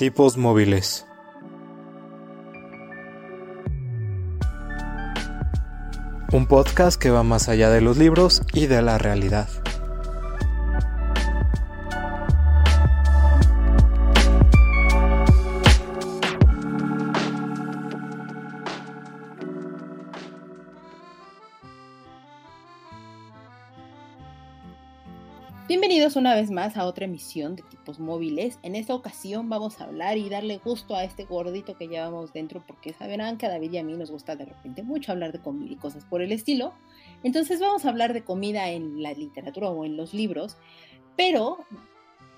Tipos móviles. Un podcast que va más allá de los libros y de la realidad. Vez más a otra emisión de tipos móviles. En esta ocasión vamos a hablar y darle gusto a este gordito que llevamos dentro porque sabrán que a David y a mí nos gusta de repente mucho hablar de comida y cosas por el estilo. Entonces vamos a hablar de comida en la literatura o en los libros, pero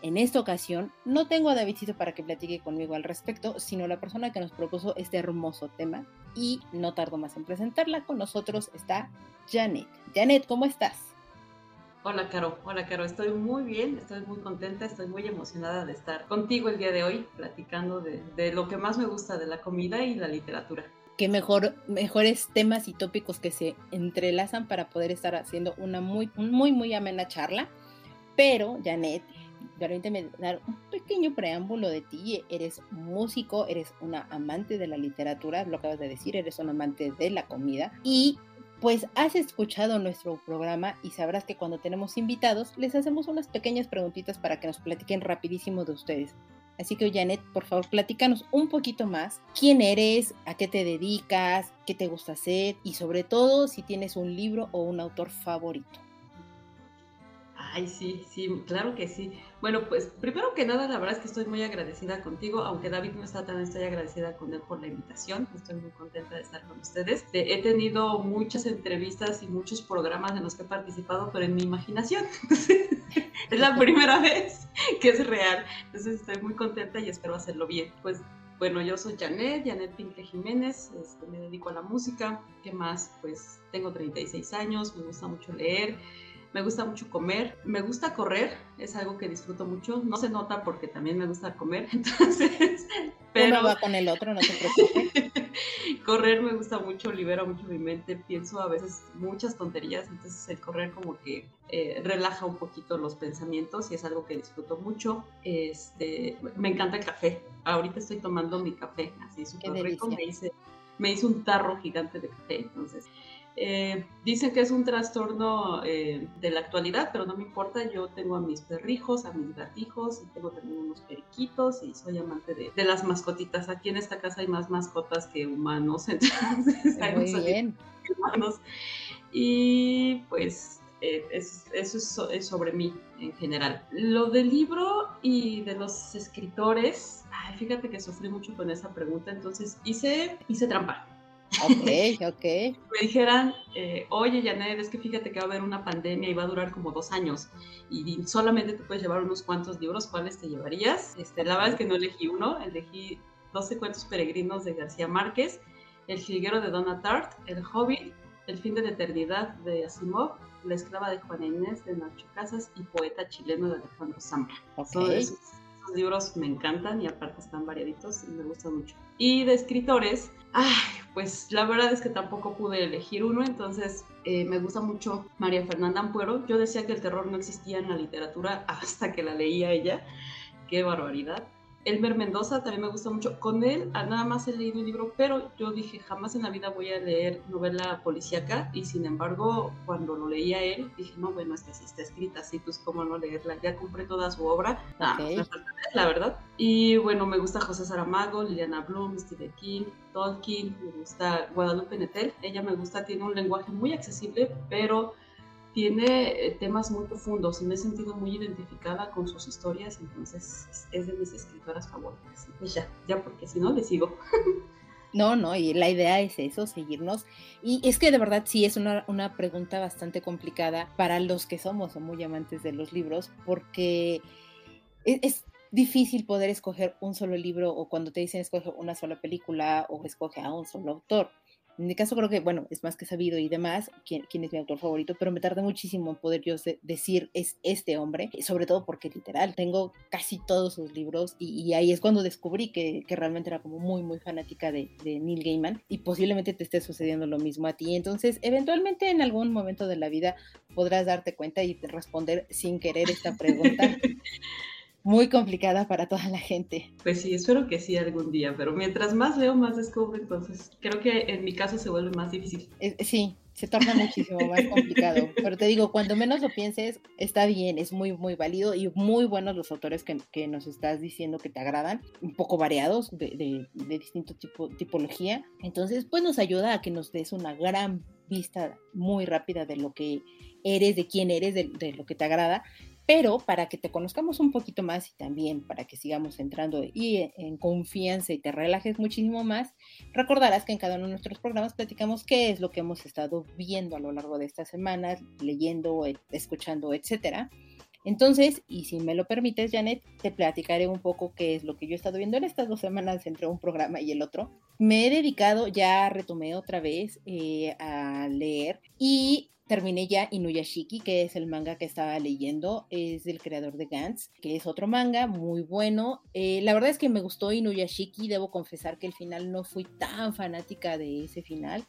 en esta ocasión no tengo a Davidcito para que platique conmigo al respecto, sino la persona que nos propuso este hermoso tema y no tardo más en presentarla. Con nosotros está Janet. Janet, ¿cómo estás? Hola, Caro. Hola, Caro. Estoy muy bien, estoy muy contenta, estoy muy emocionada de estar contigo el día de hoy, platicando de, lo que más me gusta de la comida y la literatura. Qué mejor, mejores temas y tópicos que se entrelazan para poder estar haciendo una muy, muy, muy amena charla. Pero, Janet, permíteme dar un pequeño preámbulo de ti. Eres músico, eres una amante de la literatura, lo acabas de decir, eres un amante de la comida y pues has escuchado nuestro programa y sabrás que cuando tenemos invitados les hacemos unas pequeñas preguntitas para que nos platiquen rapidísimo de ustedes. Así que Janet, por favor, platícanos un poquito más. ¿Quién eres? ¿A qué te dedicas? ¿Qué te gusta hacer? Y sobre todo, si tienes un libro o un autor favorito. Ay, sí, sí, claro que sí. Bueno, pues primero que nada, la verdad es que estoy muy agradecida contigo, aunque David no está tan, estoy agradecida con él por la invitación, estoy muy contenta de estar con ustedes. He tenido muchas entrevistas y muchos programas en los que he participado, pero en mi imaginación. es la primera vez que es real, entonces estoy muy contenta y espero hacerlo bien. Pues bueno, yo soy Janet, Janet Pincle Jiménez, este, me dedico a la música, ¿qué más? Pues tengo 36 años, me gusta mucho leer me gusta mucho comer, me gusta correr, es algo que disfruto mucho, no se nota porque también me gusta comer, entonces, pero... Uno va con el otro, no te preocupes. correr me gusta mucho, libera mucho mi mente, pienso a veces muchas tonterías, entonces el correr como que eh, relaja un poquito los pensamientos y es algo que disfruto mucho. Este, me encanta el café, ahorita estoy tomando mi café, así súper rico, me hice, me hice un tarro gigante de café, entonces eh, dicen que es un trastorno eh, de la actualidad, pero no me importa. Yo tengo a mis perrijos, a mis gatijos y tengo también unos periquitos y soy amante de, las mascotitas. Aquí en esta casa hay más mascotas que humanos, entonces Muy bien. humanos. Y pues eh, eso, es, sobre mí en general. Lo del libro y de los escritores, fíjate que sufrí mucho con esa pregunta, entonces hice, hice trampa Ok, ok. me dijeran, eh, oye Janet, es que fíjate que va a haber una pandemia y va a durar como dos años y solamente te puedes llevar unos cuantos libros, ¿cuáles te llevarías? Este, la verdad es que no elegí uno, elegí 12 cuentos peregrinos de García Márquez, El jilguero de Donna Tart, El Hobbit, El fin de la eternidad de Asimov, La esclava de Juana Inés de Nacho Casas y Poeta chileno de Alejandro Zambra. Okay. Esos, esos libros me encantan y aparte están variaditos y me gustan mucho. Y de escritores, ay, pues la verdad es que tampoco pude elegir uno, entonces eh, me gusta mucho María Fernanda Ampuero. Yo decía que el terror no existía en la literatura hasta que la leía ella. Qué barbaridad. Elmer Mendoza también me gusta mucho. Con él ah, nada más he leído un libro, pero yo dije, jamás en la vida voy a leer novela policíaca y sin embargo, cuando lo leía él, dije, no, bueno, es que si está escrita así, pues cómo no leerla. Ya compré toda su obra, la verdad. Y bueno, me gusta José Saramago, Liliana Bloom, Stephen King, Tolkien, me gusta Guadalupe Nettel. Ella me gusta, tiene un lenguaje muy accesible, pero tiene eh, temas muy profundos y me he sentido muy identificada con sus historias, entonces es de mis escritoras favoritas. Ya, ya porque si no, le sigo. No, no, y la idea es eso, seguirnos. Y es que de verdad sí es una, una pregunta bastante complicada para los que somos muy amantes de los libros, porque es, es, difícil poder escoger un solo libro o cuando te dicen escoge una sola película o escoge a un solo autor. En mi caso creo que, bueno, es más que sabido y demás quién, quién es mi autor favorito, pero me tardé muchísimo en poder yo decir es este hombre, sobre todo porque literal tengo casi todos sus libros y, ahí es cuando descubrí que, que, realmente era como muy, muy fanática de, Neil Gaiman y posiblemente te esté sucediendo lo mismo a ti. Entonces, eventualmente en algún momento de la vida podrás darte cuenta y responder sin querer esta pregunta. muy complicada para toda la gente. Pues sí, espero que sí algún día, pero mientras más leo, más descubro, entonces creo que en mi caso se vuelve más difícil. sí, se torna muchísimo más complicado. Pero te digo, cuando menos lo pienses, está bien, es muy, muy válido y muy buenos los autores que, que nos estás diciendo que te agradan, un poco variados, de, de, de distinto tipo, tipología. Entonces, pues nos ayuda a que nos des una gran vista muy rápida de lo que eres, de quién eres, de, de lo que te agrada, pero para que te conozcamos un poquito más y también para que sigamos entrando y en confianza y te relajes muchísimo más, recordarás que en cada uno de nuestros programas platicamos qué es lo que hemos estado viendo a lo largo de estas semanas, leyendo, e, escuchando, etcétera. Entonces, y si me lo permites, Janet, te platicaré un poco qué es lo que yo he estado viendo en estas dos semanas entre un programa y el otro. Me he dedicado, ya retomé otra vez eh, a leer y terminé ya Inuyashiki, que es el manga que estaba leyendo, es del creador de Gantz, que es otro manga muy bueno. Eh, la verdad es que me gustó Inuyashiki, debo confesar que el final no fui tan fanática de ese final.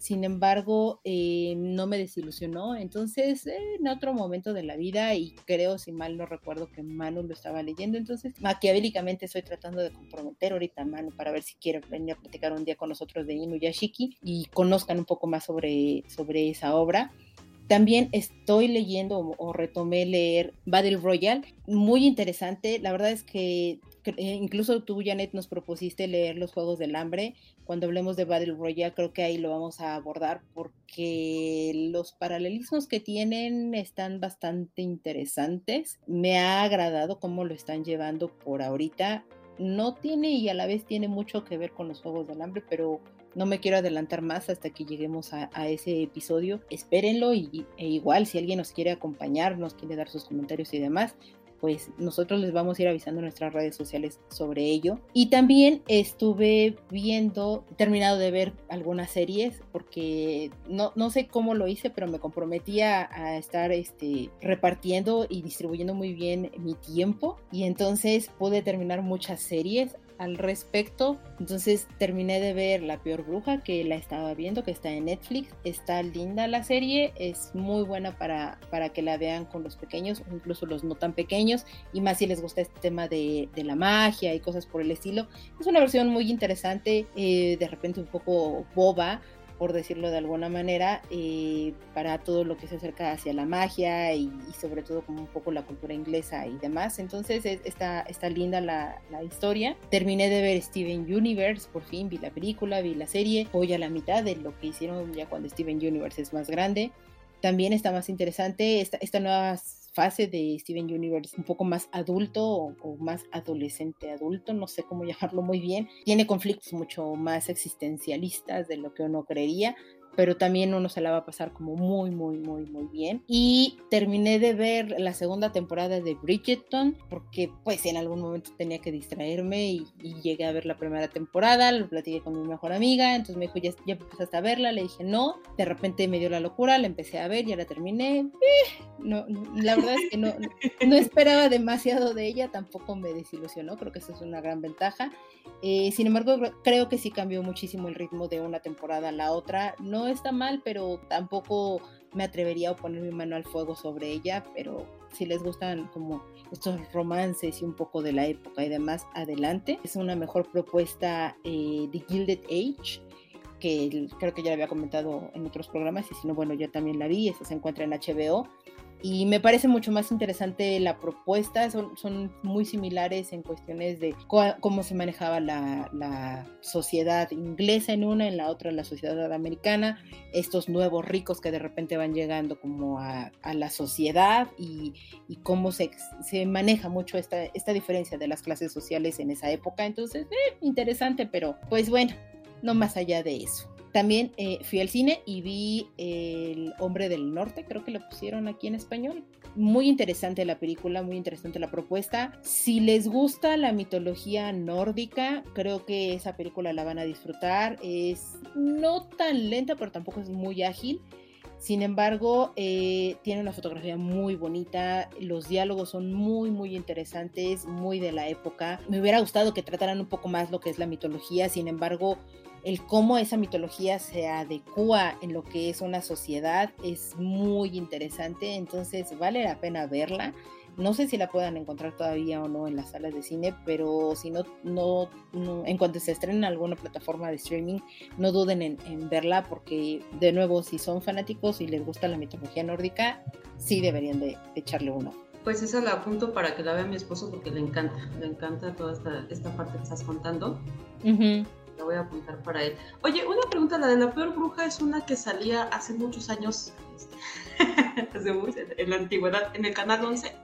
Sin embargo, eh, no me desilusionó. Entonces, eh, en otro momento de la vida, y creo, si mal no recuerdo, que Manu lo estaba leyendo, entonces maquiavélicamente estoy tratando de comprometer ahorita a Manu para ver si quiere venir a platicar un día con nosotros de Inuyashiki y conozcan un poco más sobre, sobre esa obra. También estoy leyendo o, retomé leer Battle Royale, muy interesante. La verdad es que eh, incluso tú, Janet, nos propusiste leer los Juegos del Hambre. Cuando hablemos de Battle Royale, creo que ahí lo vamos a abordar porque los paralelismos que tienen están bastante interesantes. Me ha agradado cómo lo están llevando por ahorita. No tiene y a la vez tiene mucho que ver con los Juegos del Hambre, pero no me quiero adelantar más hasta que lleguemos a, ese episodio. Espérenlo y, e igual si alguien nos quiere acompañar, nos quiere dar sus comentarios y demás, pues nosotros les vamos a ir avisando en nuestras redes sociales sobre ello. Y también estuve viendo, terminado de ver algunas series, porque no, no sé cómo lo hice, pero me comprometía a, estar este, repartiendo y distribuyendo muy bien mi tiempo. Y entonces pude terminar muchas series al respecto. Entonces terminé de ver La Peor Bruja, que la estaba viendo, que está en Netflix. Está linda la serie, es muy buena para, para que la vean con los pequeños, incluso los no tan pequeños, y más si les gusta este tema de, de la magia y cosas por el estilo. Es una versión muy interesante, eh, de repente un poco boba, por decirlo de alguna manera, eh, para todo lo que se acerca hacia la magia y, sobre todo como un poco la cultura inglesa y demás. Entonces está, está linda la, la, historia. Terminé de ver Steven Universe, por fin vi la película, vi la serie, voy a la mitad de lo que hicieron ya cuando Steven Universe es más grande. También está más interesante esta, esta nueva fase de Steven Universe un poco más adulto o, más adolescente adulto, no sé cómo llamarlo muy bien. Tiene conflictos mucho más existencialistas de lo que uno creería, pero también uno se la va a pasar como muy, muy, muy, muy bien. Y terminé de ver la segunda temporada de Bridgerton, porque pues en algún momento tenía que distraerme y, llegué a ver la primera temporada, lo platiqué con mi mejor amiga, entonces me dijo, ya, ya empezaste a verla, le dije no, de repente me dio la locura, la empecé a ver, ya la terminé. Eh, no, la verdad es que no, no esperaba demasiado de ella, tampoco me desilusionó, creo que eso es una gran ventaja. Eh, sin embargo, creo que sí cambió muchísimo el ritmo de una temporada a la otra. No está mal, pero tampoco me atrevería a poner mi mano al fuego sobre ella, pero si les gustan como estos romances y un poco de la época y demás, adelante. Es una mejor propuesta eh, de Gilded Age que creo que ya la había comentado en otros programas y si no, bueno, yo también la vi, esta se encuentra en HBO y me parece mucho más interesante la propuesta, son, son muy similares en cuestiones de cómo se manejaba la, la, sociedad inglesa en una, en la otra la sociedad americana, estos nuevos ricos que de repente van llegando como a, a la sociedad y, y cómo se, se, maneja mucho esta, esta diferencia de las clases sociales en esa época, entonces, eh, interesante, pero pues bueno, no más allá de eso. También eh, fui al cine y vi El Hombre del Norte, creo que lo pusieron aquí en español. Muy interesante la película, muy interesante la propuesta. Si les gusta la mitología nórdica, creo que esa película la van a disfrutar. Es no tan lenta, pero tampoco es muy ágil. Sin embargo, eh, tiene una fotografía muy bonita, los diálogos son muy, muy interesantes, muy de la época. Me hubiera gustado que trataran un poco más lo que es la mitología, sin embargo, el cómo esa mitología se adecua en lo que es una sociedad es muy interesante, entonces vale la pena verla. No sé si la puedan encontrar todavía o no en las salas de cine, pero si no, no, en cuanto se estrene en alguna plataforma de streaming, no duden en, verla porque, de nuevo, si son fanáticos y les gusta la mitología nórdica, sí deberían de, echarle uno. Pues esa la apunto para que la vea mi esposo porque le encanta, le encanta toda esta, esta parte que estás contando. Voy a apuntar para él. Oye, una pregunta, la de la peor bruja es una que salía hace muchos años, en la antigüedad, en el canal 11.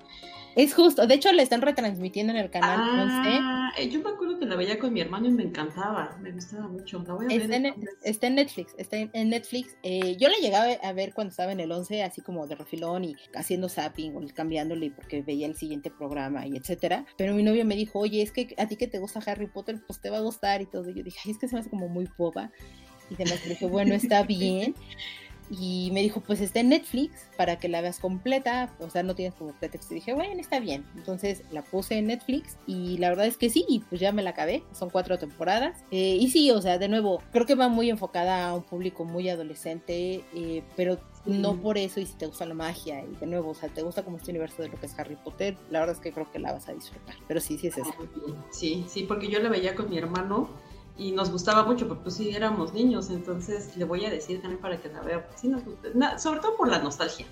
Es justo, de hecho la están retransmitiendo en el canal ah, eh, Yo me acuerdo que la veía con mi hermano y me encantaba, me gustaba mucho. La voy a está, ver en, está, en, Netflix, está en, Netflix. Eh, yo la llegaba a ver cuando estaba en el 11, así como de refilón y haciendo zapping o cambiándole porque veía el siguiente programa y etcétera. Pero mi novio me dijo, oye, es que a ti que te gusta Harry Potter, pues te va a gustar y todo. Y yo dije, ay, es que se me hace como muy boba. Y demás, le dije, bueno, está bien y me dijo, pues está en Netflix para que la veas completa, o sea, no tienes como pretexto. Y dije, bueno, está bien. Entonces la puse en Netflix y la verdad es que sí, y pues ya me la acabé, son cuatro temporadas. Eh, y sí, o sea, de nuevo, creo que va muy enfocada a un público muy adolescente, eh, pero no por eso, y si te gusta la magia, y de nuevo, o sea, te gusta como este universo de lo que es Harry Potter, la verdad es que creo que la vas a disfrutar. Pero sí, sí es eso. Sí, sí, porque yo la veía con mi hermano y nos gustaba mucho, porque pues sí éramos niños, entonces le voy a decir también para que la vea, pues sí nos gusta, sobre todo por la nostalgia.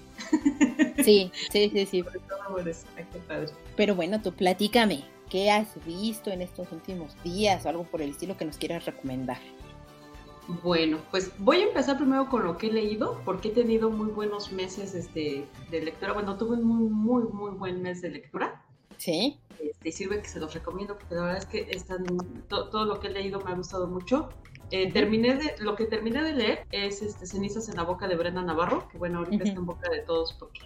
Sí, sí, sí, sí. Pero bueno, tú platícame, ¿qué has visto en estos últimos días o algo por el estilo que nos quieras recomendar? Bueno, pues voy a empezar primero con lo que he leído, porque he tenido muy buenos meses este, de lectura. Bueno, tuve un muy, muy, muy buen mes de lectura. Sí. Este, sirve que se los recomiendo porque la verdad es que están, todo lo que he leído me ha gustado mucho. Eh, terminé de, lo que terminé de leer es este, Cenizas en la boca de Brenda Navarro, que bueno, ahorita está en boca de todos porque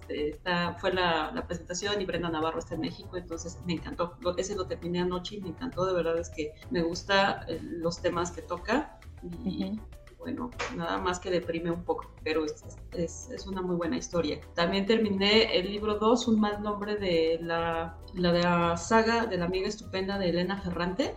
este, esta fue la, presentación y Brenda Navarro está en México, entonces me encantó. ese lo terminé anoche y me encantó, de verdad es que me gusta eh, los temas que toca y, bueno, nada más que deprime un poco, pero es, es, una muy buena historia. También terminé el libro 2, Un mal nombre de la, la, de la saga de la amiga estupenda de Elena Ferrante.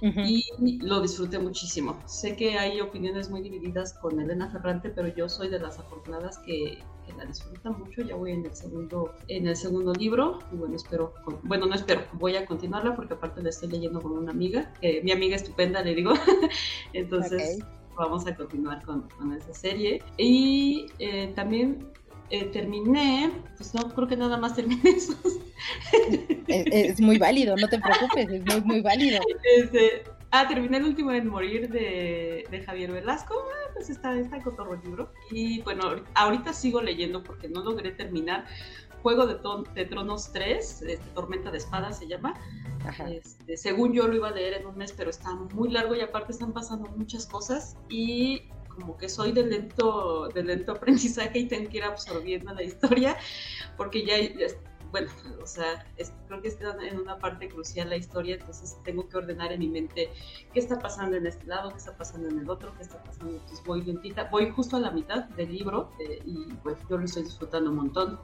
Y lo disfruté muchísimo. Sé que hay opiniones muy divididas con Elena Ferrante, pero yo soy de las afortunadas que, que la disfrutan mucho. Ya voy en el segundo, en el segundo libro y bueno, espero, bueno, no espero, voy a continuarla porque aparte la estoy leyendo con una amiga, mi amiga estupenda, le digo. Entonces, vamos a continuar con, esa serie. Y eh, también eh, terminé, pues no, creo que nada más terminé eso. Es, muy válido, no te preocupes, es muy, muy válido. Este, ah, terminé el último en morir de, de Javier Velasco, ah, pues está, está cotorro el libro. Y bueno, ahorita sigo leyendo porque no logré terminar Juego de, de Tronos 3, este, Tormenta de Espadas se llama. Este, según yo lo iba a leer en un mes, pero está muy largo y aparte están pasando muchas cosas y como que soy de lento, de lento aprendizaje y tengo que ir absorbiendo la historia porque ya, bueno, o sea, creo que está en una parte crucial la historia, entonces tengo que ordenar en mi mente qué está pasando en este lado, qué está pasando en el otro, qué está pasando, entonces voy lentita, voy justo a la mitad del libro eh, y pues yo lo estoy disfrutando un montón.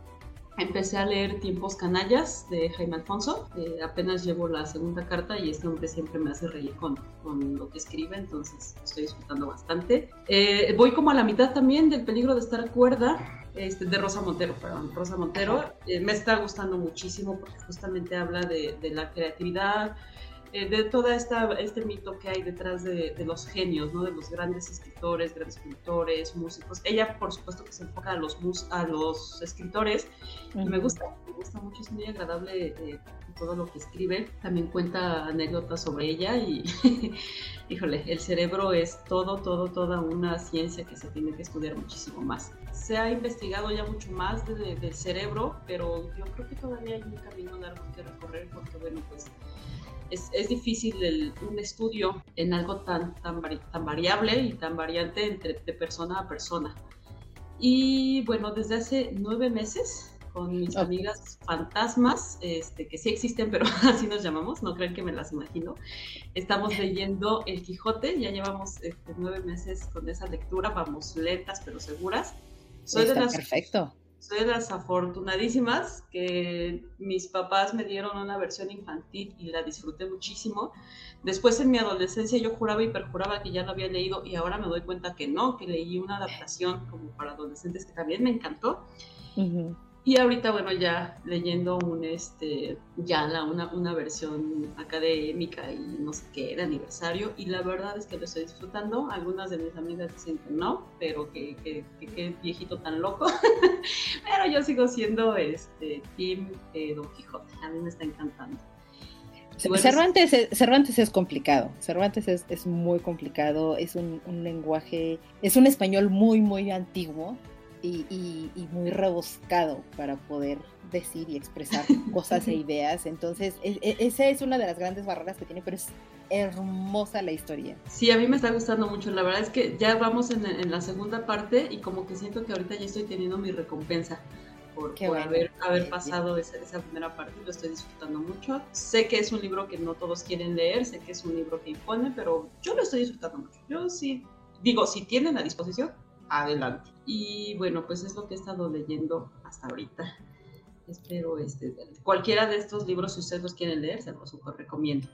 Empecé a leer Tiempos Canallas de Jaime Alfonso. Eh, apenas llevo la segunda carta y este hombre siempre me hace reír con, con lo que escribe, entonces estoy disfrutando bastante. Eh, voy como a la mitad también del peligro de estar cuerda. Este, de Rosa Montero, perdón, Rosa Montero, eh, me está gustando muchísimo porque justamente habla de, de la creatividad, eh, de todo este mito que hay detrás de, los genios, ¿no? de los grandes escritores, grandes pintores, músicos. Ella, por supuesto, que se enfoca a los, a los escritores y me gusta, me gusta mucho, es muy agradable eh, todo lo que escribe. También cuenta anécdotas sobre ella y, híjole, el cerebro es todo, todo, toda una ciencia que se tiene que estudiar muchísimo más. Se ha investigado ya mucho más del cerebro, pero yo creo que todavía hay un camino largo que recorrer porque, bueno, pues es, es difícil un estudio en algo tan, tan, tan variable y tan variante entre, de persona a persona. Y bueno, desde hace nueve meses con mis amigas fantasmas, este, que sí existen, pero así nos llamamos, no crean que me las imagino. Estamos leyendo El Quijote, ya llevamos este, nueve meses con esa lectura, vamos lentas pero seguras. Soy de las, perfecto soy de las afortunadísimas que mis papás me dieron una versión infantil y la disfruté muchísimo. Después en mi adolescencia yo juraba y perjuraba que ya lo había leído y ahora me doy cuenta que no, que leí una adaptación como para adolescentes que también me encantó. Y ahorita, bueno, ya leyendo un, este, ya la, una, una versión académica y no sé qué, de aniversario, y la verdad es que lo estoy disfrutando. Algunas de mis amigas dicen que no, pero que, que, viejito tan loco. pero yo sigo siendo este, Team eh, Don Quijote, a mí me está encantando. Cervantes, es, Cervantes es complicado, Cervantes es, es muy complicado, es un, un, lenguaje, es un español muy, muy antiguo, y, muy rebuscado para poder decir y expresar cosas e ideas. Entonces, e, e, esa es una de las grandes barreras que tiene, pero es hermosa la historia. Sí, a mí me está gustando mucho. La verdad es que ya vamos en, la segunda parte y como que siento que ahorita ya estoy teniendo mi recompensa. Por, haber, haber, pasado esa, esa, primera parte, lo estoy disfrutando mucho. Sé que es un libro que no todos quieren leer, sé que es un libro que impone, pero yo lo estoy disfrutando mucho. Yo sí, digo, si tienen a disposición, adelante. Y bueno, pues es lo que he estado leyendo hasta ahorita. Espero este, cualquiera de estos libros, si ustedes los quieren leer, se los super recomiendo.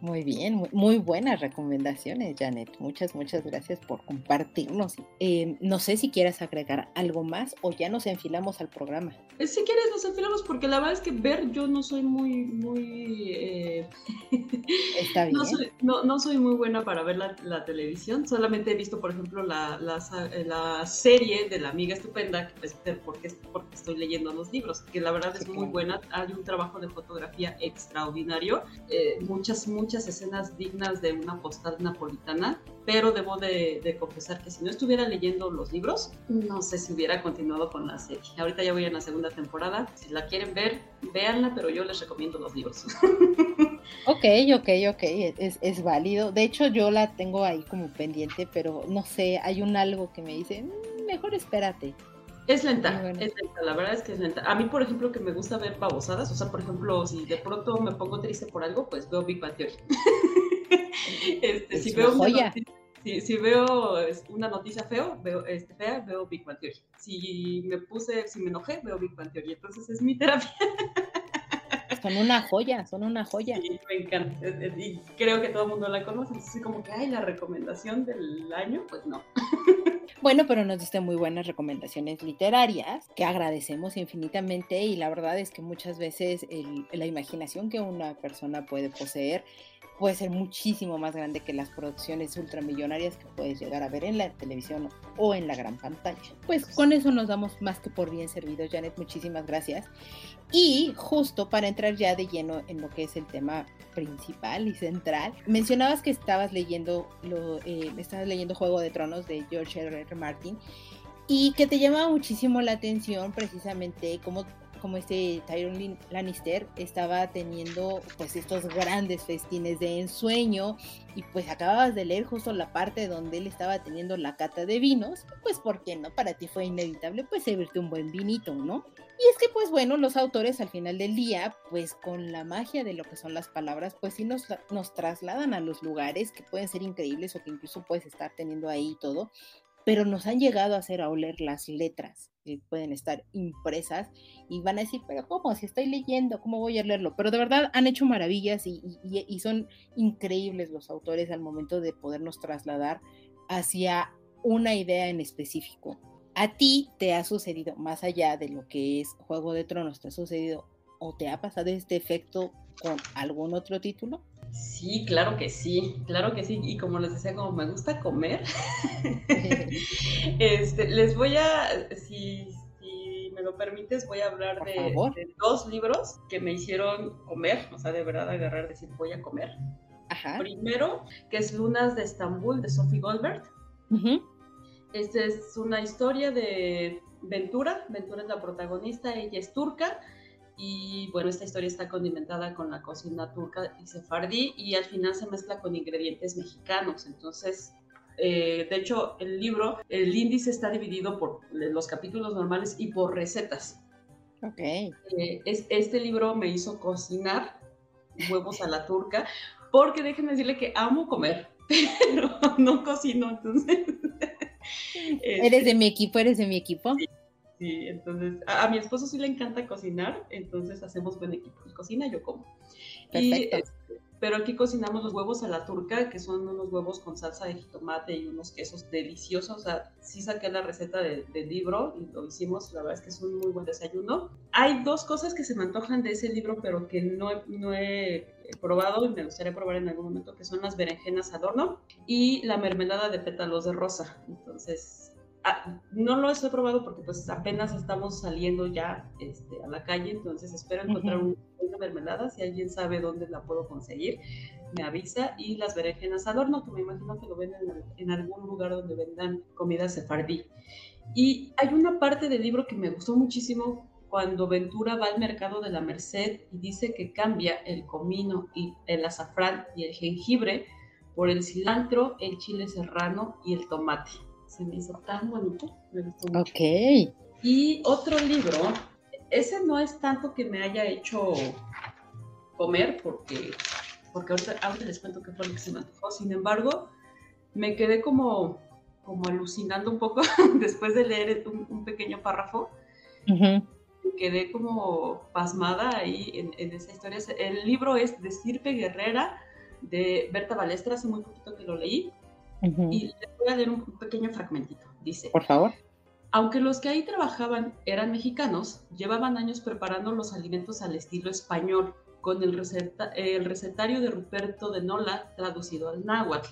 Muy bien, muy, buenas recomendaciones, Janet. Muchas, muchas gracias por compartirnos. Eh, no sé si quieras agregar algo más o ya nos enfilamos al programa. Eh, si quieres, nos enfilamos porque la verdad es que ver yo no soy muy, muy... Eh, Está bien. No soy, muy buena para ver la, televisión. Solamente he visto, por ejemplo, la, la, serie de la amiga estupenda, que porque, porque estoy leyendo los libros, que la verdad es muy buena. Hay un trabajo de fotografía extraordinario. muchas, muchas muchas escenas dignas de una postal napolitana, pero debo de, confesar que si no estuviera leyendo los libros, no sé si hubiera continuado con la serie. Ahorita ya voy en la segunda temporada. Si la quieren ver, véanla, pero yo les recomiendo los libros. Ok, ok, ok, es, es válido. De hecho, yo la tengo ahí como pendiente, pero no sé, hay un algo que me dice, mm, mejor espérate. Es lenta, es lenta, la verdad es que es lenta. A mí, por ejemplo, que me gusta ver babosadas, o sea, por ejemplo, si de pronto me pongo triste por algo, pues veo Big Bang Theory. este, si, veo una noticia, si, veo una noticia feo, veo, este, fea, veo Big Bang Theory. Si me puse, si me enojé, veo Big Bang Theory. Entonces es mi terapia. Son una joya, son una joya. Sí, me encanta. Y creo que todo el mundo la conoce. Así como que, ay, la recomendación del año, pues no. Bueno, pero nos diste muy buenas recomendaciones literarias que agradecemos infinitamente y la verdad es que muchas veces la imaginación que una persona puede poseer puede ser muchísimo más grande que las producciones ultramillonarias que puedes llegar a ver en la televisión o en la gran pantalla. Pues con eso nos damos más que por bien servidos, Janet. Muchísimas gracias. Y justo para entrar ya de lleno en lo que es el tema principal y central, mencionabas que estabas leyendo, lo, eh, estabas leyendo Juego de Tronos de George R. Martin y que te llama muchísimo la atención precisamente cómo como este Tyrion Lannister estaba teniendo pues estos grandes festines de ensueño y pues acababas de leer justo la parte donde él estaba teniendo la cata de vinos, pues ¿por qué no? Para ti fue inevitable pues servirte un buen vinito, ¿no? Y es que pues bueno, los autores al final del día pues con la magia de lo que son las palabras pues sí nos, nos trasladan a los lugares que pueden ser increíbles o que incluso puedes estar teniendo ahí todo pero nos han llegado a hacer a oler las letras que pueden estar impresas y van a decir, pero ¿cómo? Si estoy leyendo, ¿cómo voy a leerlo? Pero de verdad han hecho maravillas y, y son increíbles los autores al momento de podernos trasladar hacia una idea en específico. ¿A ti te ha sucedido, más allá de lo que es Juego de Tronos, te ha sucedido o te ha pasado este efecto con algún otro título? Sí, claro que sí, claro que sí. Y como les decía, como me gusta comer, este, les voy a, si, me lo permites, voy a hablar de, dos libros que me hicieron comer, o sea, de verdad agarrar, decir, voy a comer. Primero, que es Lunas de Estambul, de Sophie Goldberg. Esta es una historia de Ventura. Ventura es la protagonista, ella es turca y bueno, esta historia está condimentada con la cocina turca y sefardí y al final se mezcla con ingredientes mexicanos. Entonces, eh, de hecho, el libro, el índice está dividido por los capítulos normales y por recetas. Ok. Eh, es, este libro me hizo cocinar huevos a la turca porque déjenme decirle que amo comer, pero no cocino, entonces... ¿Eres de mi equipo? ¿Eres de mi equipo? Sí, entonces a, mi esposo sí le encanta cocinar, entonces hacemos buen equipo. Él cocina, yo como. Perfecto. Y, este, pero aquí cocinamos los huevos a la turca, que son unos huevos con salsa de jitomate y unos quesos deliciosos. O sea, sí saqué la receta del libro y lo hicimos. La verdad es que es un muy buen desayuno. Hay dos cosas que se me antojan de ese libro, pero que no, no he probado y me gustaría probar en algún momento, que son las berenjenas al horno y la mermelada de pétalos de rosa. Entonces, no lo he probado porque pues apenas estamos saliendo ya este, a la calle, entonces espero encontrar una mermelada, si alguien sabe dónde la puedo conseguir, me avisa, y las berenjenas al horno, que me imagino que lo venden en, algún lugar donde vendan comida sefardí. Y hay una parte del libro que me gustó muchísimo cuando Ventura va al mercado de la Merced y dice que cambia el comino y el azafrán y el jengibre por el cilantro, el chile serrano y el tomate se me hizo tan bonito, me gustó mucho. Ok. Y otro libro, ese no es tanto que me haya hecho comer, porque, porque ahorita, les cuento qué fue lo que se me antojó, sin embargo, me quedé como, como alucinando un poco después de leer un, pequeño párrafo. Me quedé como pasmada ahí en, en, esa historia. El libro es de Sirpe Guerrera, de Berta Balestra, hace muy poquito que lo leí. Y les voy a leer un pequeño fragmentito. Dice, por favor. Aunque los que ahí trabajaban eran mexicanos, llevaban años preparando los alimentos al estilo español, con el, el recetario de Ruperto de Nola traducido al náhuatl.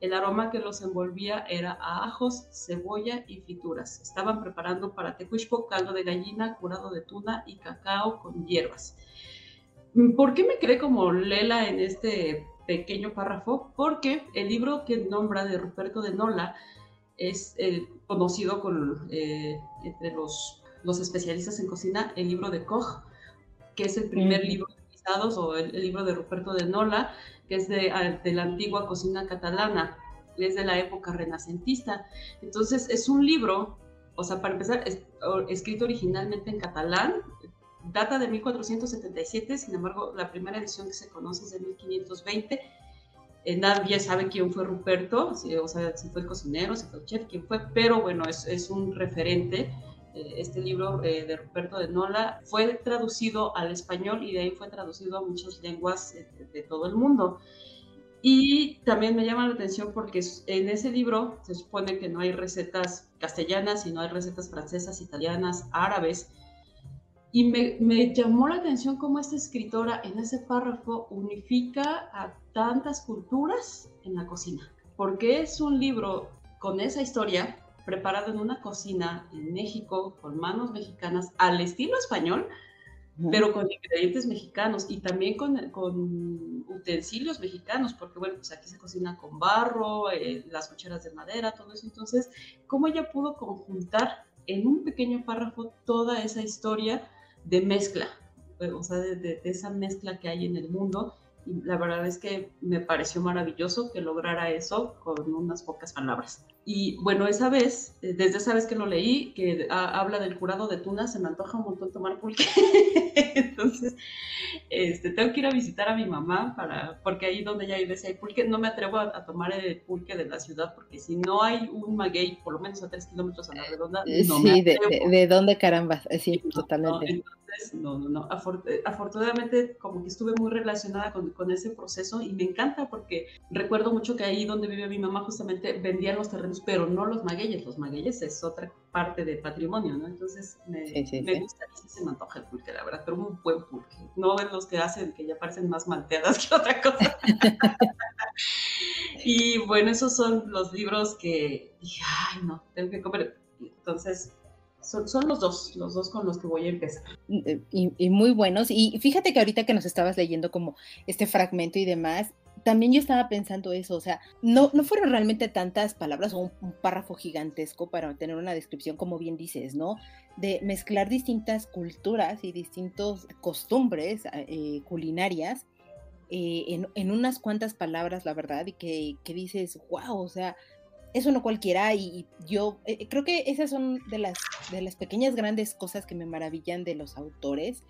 El aroma que los envolvía era a ajos, cebolla y frituras. Estaban preparando para tecuishpo caldo de gallina, curado de tuna y cacao con hierbas. ¿Por qué me cree como Lela en este pequeño párrafo porque el libro que nombra de Ruperto de Nola es eh, conocido con, eh, entre los, los, especialistas en cocina, el libro de Koch, que es el primer libro de o el, libro de Ruperto de Nola, que es de, de la antigua cocina catalana, es de la época renacentista. Entonces es un libro, o sea, para empezar, es, escrito originalmente en catalán, data de 1477, sin embargo, la primera edición que se conoce es de 1520. Eh, nadie sabe quién fue Ruperto, si, o sea, si fue el cocinero, si fue el chef, quién fue, pero bueno, es, es un referente. Eh, este libro eh, de Ruperto de Nola fue traducido al español y de ahí fue traducido a muchas lenguas de todo el mundo. Y también me llama la atención porque en ese libro se supone que no hay recetas castellanas, sino hay recetas francesas, italianas, árabes. Y me, llamó la atención cómo esta escritora en ese párrafo unifica a tantas culturas en la cocina, porque es un libro con esa historia preparado en una cocina en México, con manos mexicanas, al estilo español, pero con ingredientes mexicanos y también con, con, utensilios mexicanos, porque bueno, pues aquí se cocina con barro, eh, las cucharas de madera, todo eso. Entonces, ¿cómo ella pudo conjuntar en un pequeño párrafo toda esa historia de mezcla, o sea, de, esa mezcla que hay en el mundo. Y la verdad es que me pareció maravilloso que lograra eso con unas pocas palabras. Y bueno, esa vez, eh, desde esa vez que lo leí, que habla del curado de tuna, se me antoja un montón tomar pulque. Entonces, este, tengo que ir a visitar a mi mamá para, porque ahí donde ella vive hay pulque, no me atrevo a, tomar el pulque de la ciudad, porque si no hay un maguey, por lo menos a tres kilómetros a la redonda, no sí, de, de, dónde caramba, sí, totalmente no, no, no. Eh, afortunadamente, como que estuve muy relacionada con, con, ese proceso y me encanta porque recuerdo mucho que ahí donde vive mi mamá justamente vendían los terrenos, pero no los magueyes. Los magueyes es otra parte del patrimonio, ¿no? Entonces, me, me gusta y se me antoja el pulque, la verdad, pero un buen pulque. No ven los que hacen que ya parecen más malteadas que otra cosa. y bueno, esos son los libros que dije, ay, no, tengo que comer. Entonces, son, los dos, los dos con los que voy a empezar. Eh, y, muy buenos. Y fíjate que ahorita que nos estabas leyendo como este fragmento y demás, también yo estaba pensando eso, o sea, no, no fueron realmente tantas palabras o un, párrafo gigantesco para tener una descripción, como bien dices, ¿no? De mezclar distintas culturas y distintas costumbres eh, culinarias eh, en, en, unas cuantas palabras, la verdad, y que, que dices, wow, o sea, eso no cualquiera y yo eh, creo que esas son de las, de las pequeñas grandes cosas que me maravillan de los autores,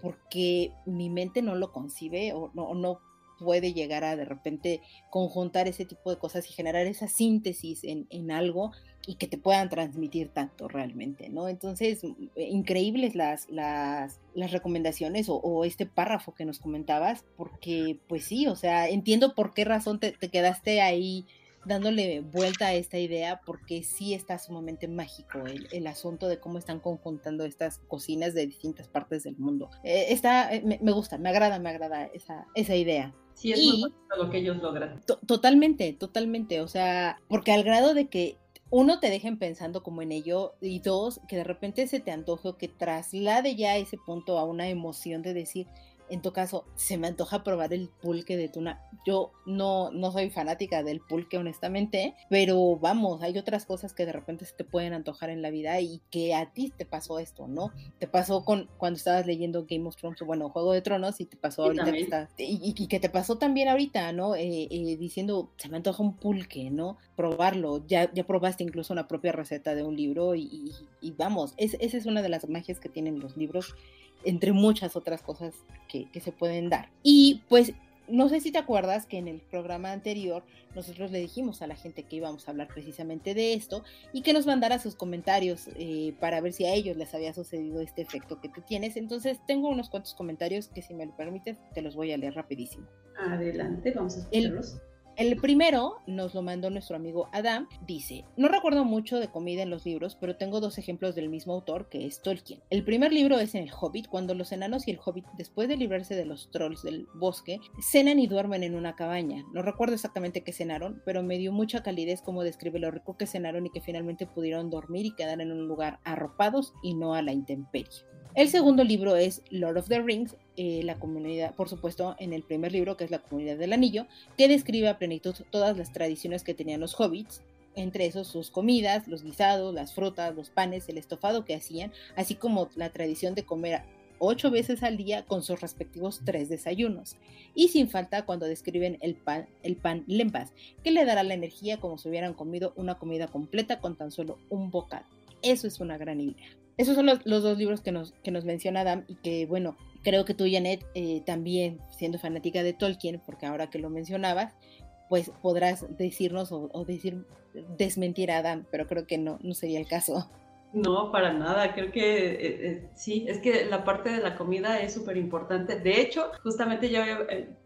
porque mi mente no lo concibe o no, no puede llegar a de repente conjuntar ese tipo de cosas y generar esa síntesis en, en algo y que te puedan transmitir tanto realmente, ¿no? Entonces, increíbles las, las, las recomendaciones o, este párrafo que nos comentabas, porque pues sí, o sea, entiendo por qué razón te, te quedaste ahí dándole vuelta a esta idea porque sí está sumamente mágico el, asunto de cómo están conjuntando estas cocinas de distintas partes del mundo. Eh, está, eh, me, gusta, me agrada, me agrada esa, esa idea. Sí, es muy lo que ellos logran. totalmente, totalmente. O sea, porque al grado de que uno te dejen pensando como en ello y dos, que de repente se te antoje o que traslade ya ese punto a una emoción de decir, en tu caso, se me antoja probar el pulque de tuna. Yo no, no soy fanática del pulque, honestamente, pero vamos, hay otras cosas que de repente se te pueden antojar en la vida y que a ti te pasó esto, ¿no? Te pasó con cuando estabas leyendo Game of Thrones, bueno, Juego de Tronos, y te pasó ahorita que estás, y, que te pasó también ahorita, ¿no? Eh, eh, diciendo, se me antoja un pulque, ¿no? Probarlo, ya, ya probaste incluso una propia receta de un libro y, vamos, esa es una de las magias que tienen los libros entre muchas otras cosas que, se pueden dar. Y pues no sé si te acuerdas que en el programa anterior nosotros le dijimos a la gente que íbamos a hablar precisamente de esto y que nos mandara sus comentarios eh, para ver si a ellos les había sucedido este efecto que tú tienes. Entonces tengo unos cuantos comentarios que si me lo permites te los voy a leer rapidísimo. Adelante, vamos a escucharlos. El primero nos lo mandó nuestro amigo Adam. Dice, no recuerdo mucho de comida en los libros, pero tengo dos ejemplos del mismo autor, que es Tolkien. El primer libro es en El Hobbit, cuando los enanos y el Hobbit, después de librarse de los trolls del bosque, cenan y duermen en una cabaña. No recuerdo exactamente qué cenaron, pero me dio mucha calidez como describe lo rico que cenaron y que finalmente pudieron dormir y quedar en un lugar arropados y no a la intemperie. El segundo libro es Lord of the Rings, eh, la comunidad, por supuesto, en el primer libro, que es la comunidad del anillo, que describe a plenitud todas las tradiciones que tenían los hobbits, entre esos sus comidas, los guisados, las frutas, los panes, el estofado que hacían, así como la tradición de comer ocho veces al día con sus respectivos tres desayunos. Y sin falta cuando describen el pan, el pan lempas, que le dará la energía como si hubieran comido una comida completa con tan solo un bocado. Eso es una gran idea. Esos son los, dos libros que nos, que nos menciona Adam y que, bueno, creo que tú, Janet, eh, también siendo fanática de Tolkien, porque ahora que lo mencionabas, pues podrás decirnos o, decir, desmentir a Adam, pero creo que no, no sería el caso. No, para nada. Creo que eh, eh, sí, es que la parte de la comida es súper importante. De hecho, justamente yo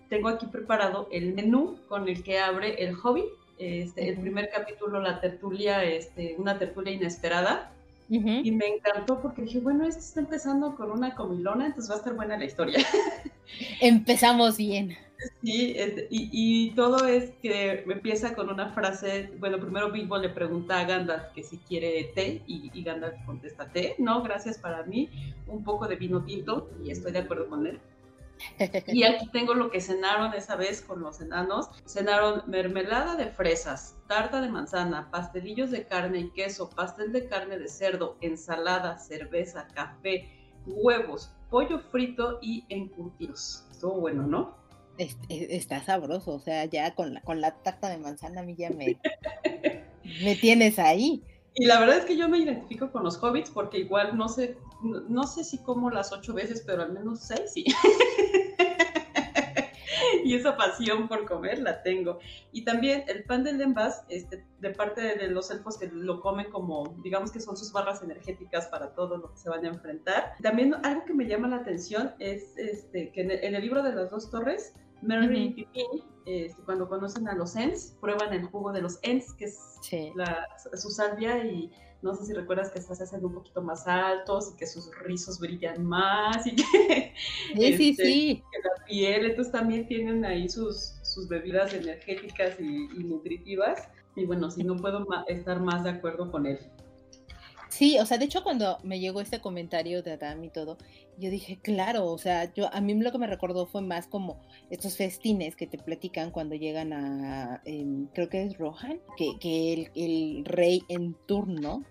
tengo aquí preparado el menú con el que abre el hobby. Este, El primer capítulo, la tertulia, este, una tertulia inesperada, y me encantó porque dije, bueno, esto está empezando con una comilona, entonces va a estar buena la historia. Empezamos bien. Sí, y, todo es que empieza con una frase, bueno, primero Bilbo le pregunta a Gandalf que si quiere té y, y Gandalf contesta té, no, gracias para mí, un poco de vino tinto y estoy de acuerdo con él. Y aquí tengo lo que cenaron esa vez con los enanos. Cenaron mermelada de fresas, tarta de manzana, pastelillos de carne y queso, pastel de carne de cerdo, ensalada, cerveza, café, huevos, pollo frito y encurtidos. Estuvo bueno, ¿no? Está sabroso, o sea, ya con la, con la tarta de manzana a mí ya me, me tienes ahí. Y la verdad es que yo me identifico con los hobbits porque igual no sé, no, sé si como las ocho veces, pero al menos seis sí. y esa pasión por comer la tengo. Y también el pan de lembas, este, de parte de los elfos que lo comen como, digamos que son sus barras energéticas para todo lo que se van a enfrentar. También algo que me llama la atención es este, que en el, libro de las dos torres, Merry y este, cuando conocen a los Ents, prueban el jugo de los Ents, que es su salvia, y no sé si recuerdas que estás haciendo un poquito más altos y que sus rizos brillan más y que, sí, sí, este, sí. la piel, entonces también tienen ahí sus, sus bebidas energéticas y, y nutritivas. Y bueno, si no puedo estar más de acuerdo con él. Sí, o sea, de hecho cuando me llegó este comentario de Adam y todo, yo dije, claro, o sea, yo a mí lo que me recordó fue más como estos festines que te platican cuando llegan a, em, creo que es Rohan, que, que el, rey en turno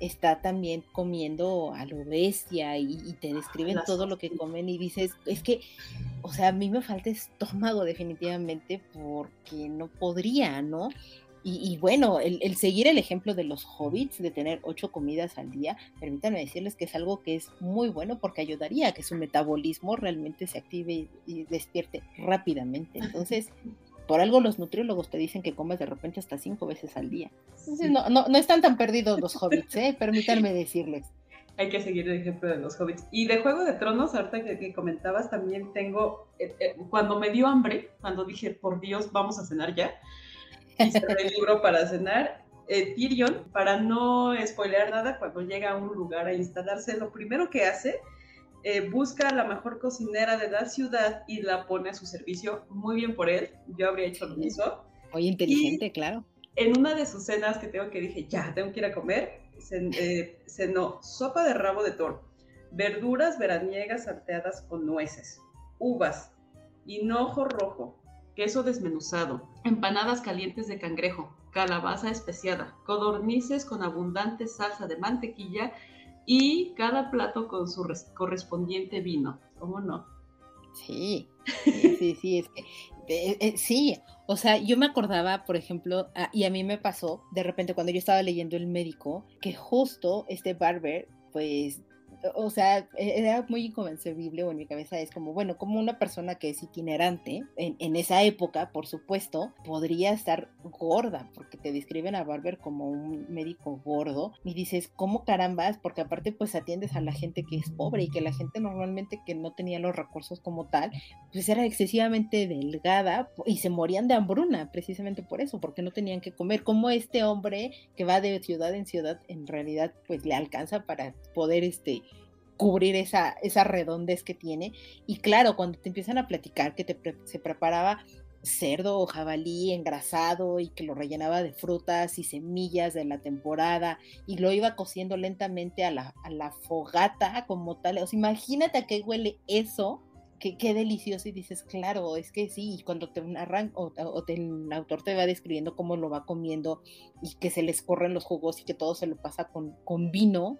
está también comiendo a lo bestia y, te describen todo lo que comen y dices, es que, o sea, a mí me falta estómago definitivamente porque no podría, ¿no? Y, bueno, el, seguir el ejemplo de los hobbits, de tener ocho comidas al día, permítanme decirles que es algo que es muy bueno porque ayudaría a que su metabolismo realmente se active y, despierte rápidamente. Entonces, por algo los nutriólogos te dicen que comes de repente hasta cinco veces al día. Entonces, no, no, no están tan perdidos los hobbits, ¿eh? permítanme decirles hay que seguir el ejemplo de los hobbits. Y de Juego de Tronos, ahorita que, comentabas, también tengo, eh, eh, cuando me dio hambre, cuando dije, por Dios, vamos a cenar ya, hice el libro para cenar, eh, Tyrion, para no spoilear nada, cuando llega a un lugar a instalarse, lo primero que hace, busca a la mejor cocinera de la ciudad y la pone a su servicio. Muy bien por él, yo habría hecho lo mismo. Muy inteligente, claro. En una de sus cenas que tengo que dije, ya, tengo que ir a comer, eh, cenó sopa de rabo de toro, verduras veraniegas salteadas con nueces, uvas, hinojo rojo, queso desmenuzado, empanadas calientes de cangrejo, calabaza especiada, codornices con abundante salsa de mantequilla y cada plato con su correspondiente vino. ¿Cómo no? Sí, sí, sí, es que eh, eh, sí, o sea, yo me acordaba, por ejemplo, ah, y a mí me pasó de repente cuando yo estaba leyendo El médico, que justo este Barber, pues o sea, e-, era muy inconcebible o en mi cabeza es como, bueno, como una persona que es itinerante, en, esa época, por supuesto, podría estar gorda, porque te describen a Barber como un médico gordo, y dices, ¿cómo carambas? Porque aparte pues atiendes a la gente que es pobre y que la gente normalmente que no tenía los recursos como tal, pues era excesivamente delgada y se morían de hambruna precisamente por eso, porque no tenían que comer, como este hombre que va de ciudad en ciudad en realidad pues le alcanza para poder este cubrir esa, esa redondez que tiene. Y claro, cuando te empiezan a platicar que te, se preparaba cerdo o jabalí engrasado y que lo rellenaba de frutas y semillas de la temporada y lo iba cociendo lentamente a la, a la fogata como tal. O sea, imagínate a qué huele eso, qué, qué delicioso y dices, claro, es que sí, y cuando te narran o, o el autor te va describiendo cómo lo va comiendo y que se les corren los jugos y que todo se lo pasa con, con vino,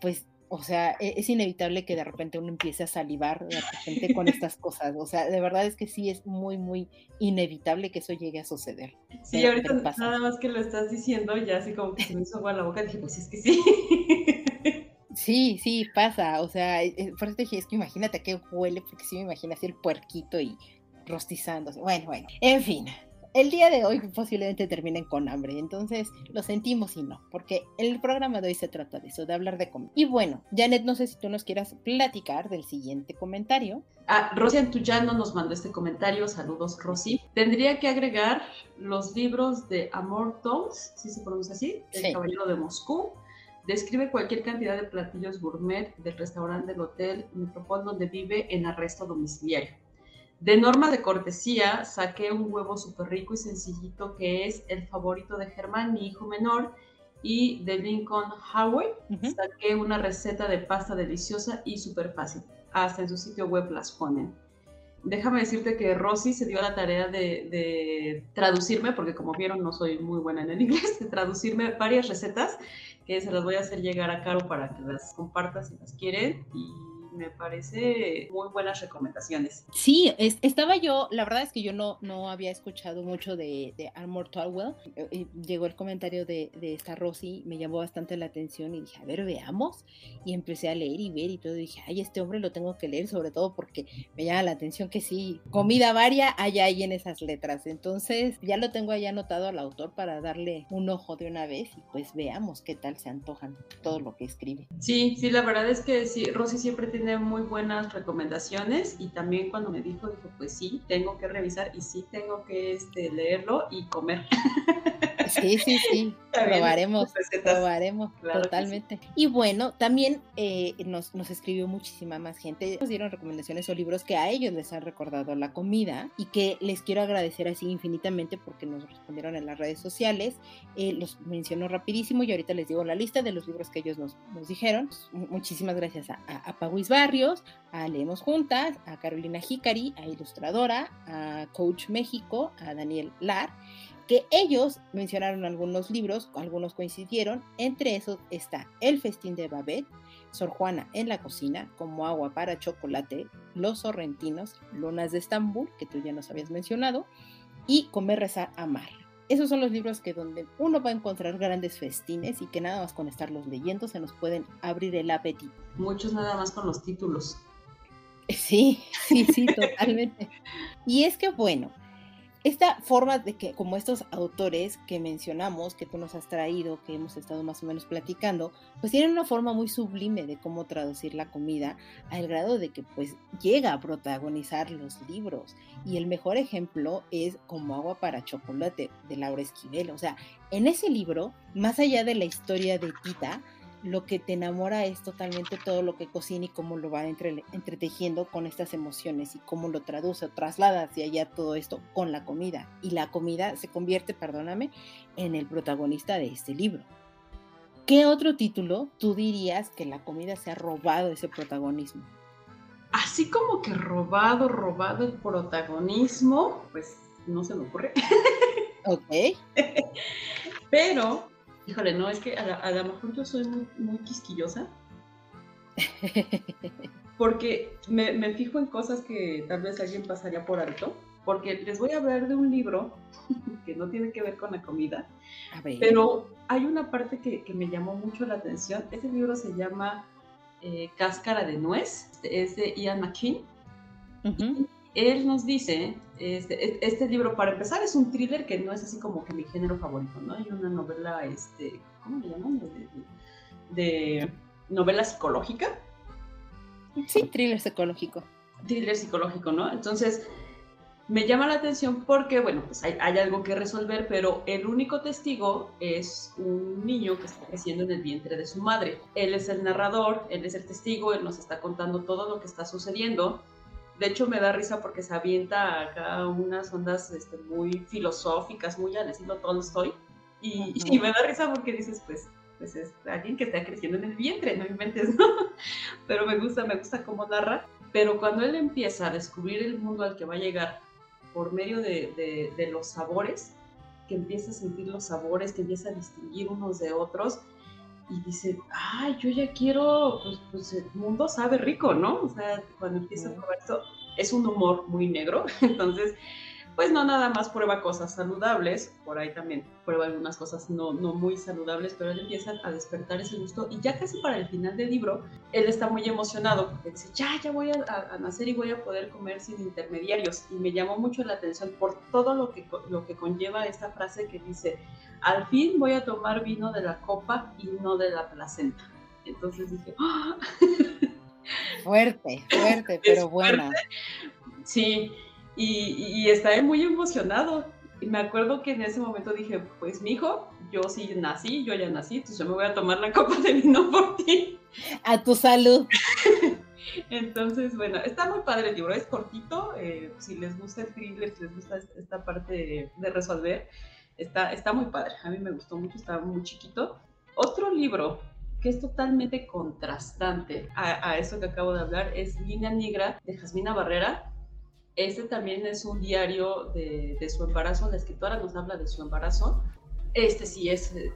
pues o sea, e-, es inevitable que de repente uno empiece a salivar de repente con estas cosas. O sea, de verdad es que sí es muy, muy inevitable que eso llegue a suceder. Sí, ahorita nada más que lo estás diciendo, ya así como que se me hizo agua la boca, dije, pues es que sí. Sí, sí, pasa. O sea, e-, e-, por eso dije, es que imagínate a qué huele, porque sí me imagino así el puerquito y rostizándose. Bueno, bueno, en fin el día de hoy posiblemente terminen con hambre, entonces lo sentimos y no, porque el programa de hoy se trata de eso, de hablar de comida. Y bueno, Janet, no sé si tú nos quieras platicar del siguiente comentario. Ah, Rosy Antuyano nos mandó este comentario, saludos Rosy. Tendría que agregar los libros de Amor Toms, si se pronuncia así, El Caballero de Moscú. Describe cualquier cantidad de platillos gourmet del restaurante del hotel Metropol donde vive en arresto domiciliario. De norma de cortesía, saqué un huevo súper rico y sencillito que es el favorito de Germán, mi hijo menor, y de Lincoln Howard. Saqué una receta de pasta deliciosa y súper fácil. Hasta en su sitio web las ponen. Déjame decirte que Rosy se dio la tarea de, de, traducirme, porque como vieron no soy muy buena en el inglés, de traducirme varias recetas que se las voy a hacer llegar a Caro para que las compartas si las quieren. Y me parece muy buenas recomendaciones. Sí, estaba yo, la verdad es que yo no, no había escuchado mucho de, de Armor Tolwell. Eh, llegó el comentario de, de, esta Rosy, me llamó bastante la atención y dije, a ver, veamos. Y empecé a leer y ver y todo. Y dije, ay, este hombre lo tengo que leer, sobre todo porque me llama la atención que sí, comida varia hay ahí en esas letras. Entonces, ya lo tengo ahí anotado al autor para darle un ojo de una vez y pues veamos qué tal se antojan todo lo que escribe. Sí, sí, la verdad es que sí, Rosy siempre tiene muy buenas recomendaciones y también cuando me dijo, dijo, pues sí, tengo que revisar y sí tengo que este, leerlo y comer. Sí, sí, sí, probaremos, probaremos totalmente. Y bueno, también eh, nos, nos, escribió muchísima más gente, nos dieron recomendaciones o libros que a ellos les han recordado la comida y que les quiero agradecer así infinitamente porque nos respondieron en las redes sociales, eh, los menciono rapidísimo y ahorita les digo la lista de los libros que ellos nos, nos dijeron. Muchísimas gracias a, a, Barrios, a Leemos Juntas, a Carolina Hicari, a Ilustradora, a Coach México, a Daniel Lar que ellos mencionaron algunos libros, algunos coincidieron, entre esos está El festín de Babette, Sor Juana en la cocina, como agua para chocolate, Los sorrentinos, Lunas de Estambul, que tú ya nos habías mencionado, y Comer, rezar, amar. Esos son los libros que donde uno va a encontrar grandes festines y que nada más con estarlos leyendo se nos pueden abrir el apetito. Muchos nada más con los títulos. Sí, sí, sí, totalmente. y es que bueno, esta forma de que, como estos autores que mencionamos, que tú nos has traído, que hemos estado más o menos platicando, pues tienen una forma muy sublime de cómo traducir la comida, al grado de que pues llega a protagonizar los libros. Y el mejor ejemplo es Como agua para chocolate, de Laura Esquivel. O sea, en ese libro, más allá de la historia de Tita, lo que te enamora es totalmente todo lo que cocina y cómo lo va entre, entretejiendo con estas emociones y cómo lo traduce o traslada hacia allá todo esto con la comida. Y la comida se convierte, perdóname, en el protagonista de este libro. ¿Qué otro título tú dirías que la comida se ha robado ese protagonismo? Así como que robado, robado el protagonismo, pues no se me ocurre. Ok. Pero Híjole, no, es que a, lo mejor yo soy muy, quisquillosa. Porque me, fijo en cosas que tal vez alguien pasaría por alto. Porque les voy a hablar de un libro que no tiene que ver con la comida. Pero hay una parte que, me llamó mucho la atención. Ese libro se llama eh, Cáscara de Nuez. Es de Ian McKean él nos dice, este, este, libro para empezar es un thriller que no es así como que mi género favorito, ¿no? Hay una novela, este, ¿cómo le llaman? De, novela psicológica. Sí, thriller psicológico. Thriller psicológico, ¿no? Entonces, me llama la atención porque, bueno, pues hay, hay, algo que resolver, pero el único testigo es un niño que está creciendo en el vientre de su madre. Él es el narrador, él es el testigo, él nos está contando todo lo que está sucediendo de hecho, me da risa porque se avienta acá unas ondas este, muy filosóficas, muy al estilo Tolstoy. Y, y, me da risa porque dices, pues, pues es alguien que está creciendo en el vientre, no inventes, ¿no? Pero me gusta, me gusta cómo narra. Pero cuando él empieza a descubrir el mundo al que va a llegar por medio de, de, los sabores, que empieza a sentir los sabores, que empieza a distinguir unos de otros, y dice, ay, yo ya quiero, pues, pues, el mundo sabe rico, ¿no? O sea, cuando empieza a probar esto, es un humor muy negro, entonces pues no nada más prueba cosas saludables, por ahí también prueba algunas cosas no, no muy saludables, pero él empieza a despertar ese gusto y ya casi para el final del libro, él está muy emocionado porque dice, ya, ya voy a, nacer y voy a poder comer sin intermediarios. Y me llamó mucho la atención por todo lo que, lo que conlleva esta frase que dice, al fin voy a tomar vino de la copa y no de la placenta. Entonces dije, ¡Ah! Fuerte, fuerte, pero buena. Sí, y, está muy emocionado. Y me acuerdo que en ese momento dije, pues mi hijo, yo sí nací, yo ya nací, entonces yo me voy a tomar la copa de vino por ti. A tu salud. Entonces, bueno, está muy padre el libro, es cortito, eh, si les gusta el thriller, si les gusta esta parte de, resolver, está, está muy padre, a mí me gustó mucho, estaba muy chiquito. Otro libro que es totalmente contrastante a, eso que acabo de hablar es Línea Negra de Jasmina Barrera, este también es un diario de, su embarazo, la escritora nos habla de su embarazo. Este sí es, eh,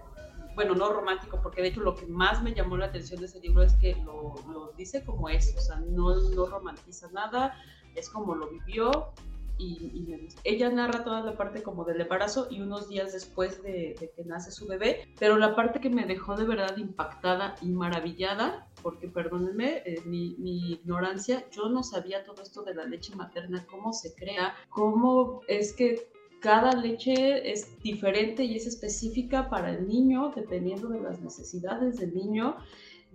bueno, no romántico, porque de hecho lo que más me llamó la atención de ese libro es que lo, dice como es, o sea, no, no romantiza nada, es como lo vivió ella narra toda la parte como del embarazo y unos días después de, que nace su bebé, pero la parte que me dejó de verdad impactada y maravillada, porque perdónenme eh, mi, ignorancia, yo no sabía todo esto de la leche materna, cómo se crea, cómo es que cada leche es diferente y es específica para el niño, dependiendo de las necesidades del niño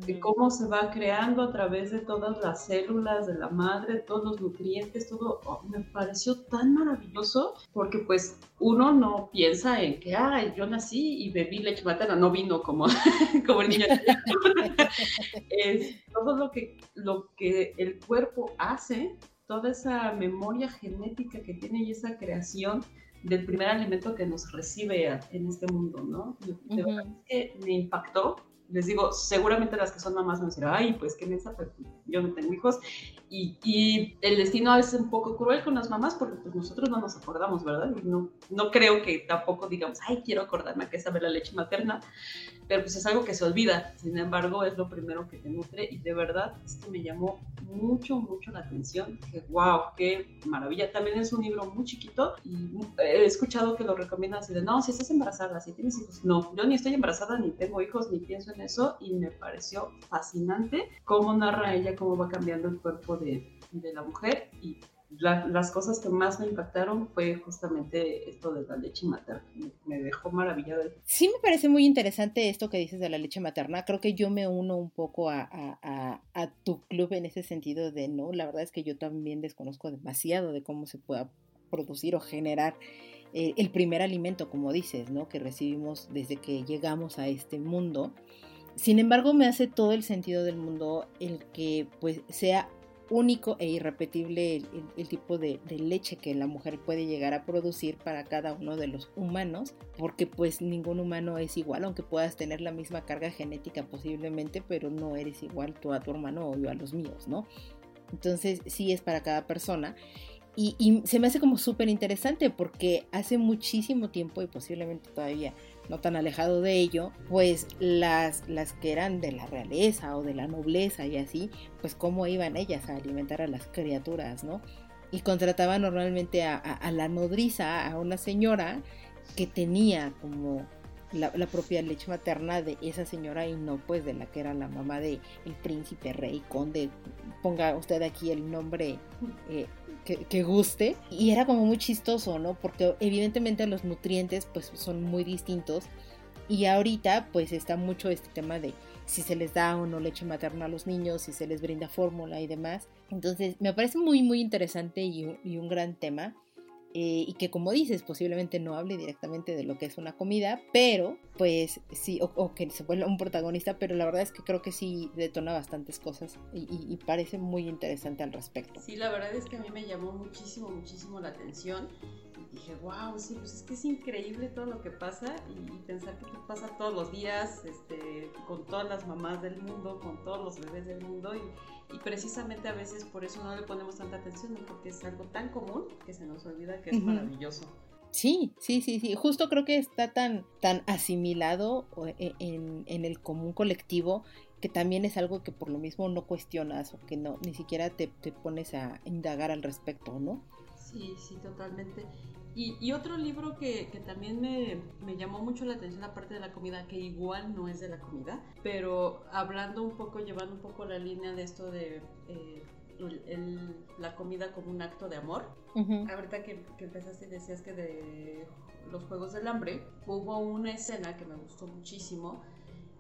de cómo se va creando a través de todas las células de la madre, todos los nutrientes, todo oh, me pareció tan maravilloso porque pues uno no piensa en que, ay, yo nací y bebí leche materna, no vino como, como el niño. es todo lo que, lo que el cuerpo hace, toda esa memoria genética que tiene y esa creación del primer alimento que nos recibe en este mundo, ¿no? que me impactó les digo, seguramente las que son mamás me dirán, ay, pues qué mensa, pues yo no tengo hijos. Y, y, el destino a veces es un poco cruel con las mamás porque pues, nosotros no nos acordamos, ¿verdad? Y no, no creo que tampoco digamos, ay, quiero acordarme a qué sabe la leche materna, pero pues es algo que se olvida. Sin embargo, es lo primero que te nutre y de verdad es que me llamó mucho, mucho la atención. Que wow, qué maravilla. También es un libro muy chiquito y he escuchado que lo recomiendan así de, no, si estás embarazada, si tienes hijos. No, yo ni estoy embarazada, ni tengo hijos, ni pienso en eso y me pareció fascinante cómo narra ella, cómo va cambiando el cuerpo de, la mujer y las cosas que más me impactaron fue justamente esto de la leche materna. Me, dejó maravillada. Sí, me parece muy interesante esto que dices de la leche materna. Creo que yo me uno un poco a, tu club en ese sentido de no. La verdad es que yo también desconozco demasiado de cómo se pueda producir o generar eh, el primer alimento, como dices, ¿no? Que recibimos desde que llegamos a este mundo. Sin embargo, me hace todo el sentido del mundo el que pues sea único e irrepetible el, tipo de, leche que la mujer puede llegar a producir para cada uno de los humanos, porque pues ningún humano es igual, aunque puedas tener la misma carga genética posiblemente, pero no eres igual tú a tu hermano o yo a los míos, ¿no? Entonces sí es para cada persona. Y, y se me hace como súper interesante porque hace muchísimo tiempo y posiblemente todavía no tan alejado de ello, pues las, las que eran de la realeza o de la nobleza y así, pues cómo iban ellas a alimentar a las criaturas, ¿no? Y contrataban normalmente a, la nodriza, a una señora que tenía como la, propia leche materna de esa señora y no pues de la que era la mamá de el príncipe, rey, conde, ponga usted aquí el nombre eh, que, guste. Y era como muy chistoso, ¿no? Porque evidentemente los nutrientes pues son muy distintos. Y ahorita pues está mucho este tema de si se les da o no leche materna a los niños, si se les brinda fórmula y demás. Entonces me parece muy muy interesante y y un gran tema. Eh, y que como dices, posiblemente no hable directamente de lo que es una comida, pero pues sí, o, que se vuelva un protagonista, pero la verdad es que creo que sí detona bastantes cosas y, parece muy interesante al respecto. Sí, la verdad es que a mí me llamó muchísimo, muchísimo la atención dije, wow, sí, pues es que es increíble todo lo que pasa y, pensar que pasa todos los días este, con todas las mamás del mundo, con todos los bebés del mundo y precisamente a veces por eso no le ponemos tanta atención, porque es algo tan común que se nos olvida que es maravilloso. Sí, sí, sí, sí. Justo creo que está tan, tan asimilado e, en, en, el común colectivo que también es algo que por lo mismo no cuestionas o que no ni siquiera te, te pones a indagar al respecto, ¿no? Sí, sí, totalmente. Y, otro libro que, también me, llamó mucho la atención, aparte de la comida, que igual no es de la comida, pero hablando un poco, llevando un poco la línea de esto de eh, la comida como un acto de amor. Ahorita que, que empezaste y decías que de los Juegos del Hambre, hubo una escena que me gustó muchísimo.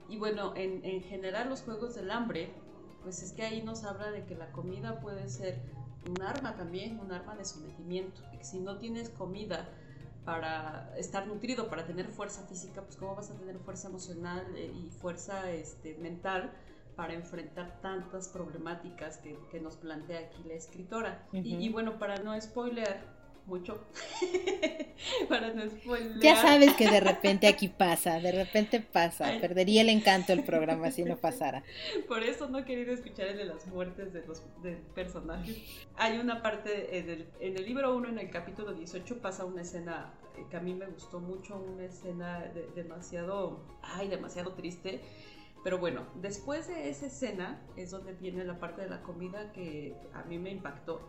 Y bueno, en, en general los Juegos del Hambre, pues es que ahí nos habla de que la comida puede ser un arma también, un arma de sometimiento. Si no tienes comida para estar nutrido, para tener fuerza física, pues cómo vas a tener fuerza emocional eh, y fuerza este, mental para enfrentar tantas problemáticas que, nos plantea aquí la escritora. y, y, bueno, para no spoiler, mucho para no spoiler. Ya sabes que de repente aquí pasa, de repente pasa. Perdería el encanto del programa si no pasara. Por eso no he querido escuchar el de las muertes de los personajes. Hay una parte en el, en el libro 1, en el capítulo 18, pasa una escena que a mí me gustó mucho, una escena demasiado, ay, demasiado triste. Pero bueno, después de esa escena es donde viene la parte de la comida que a mí me impactó.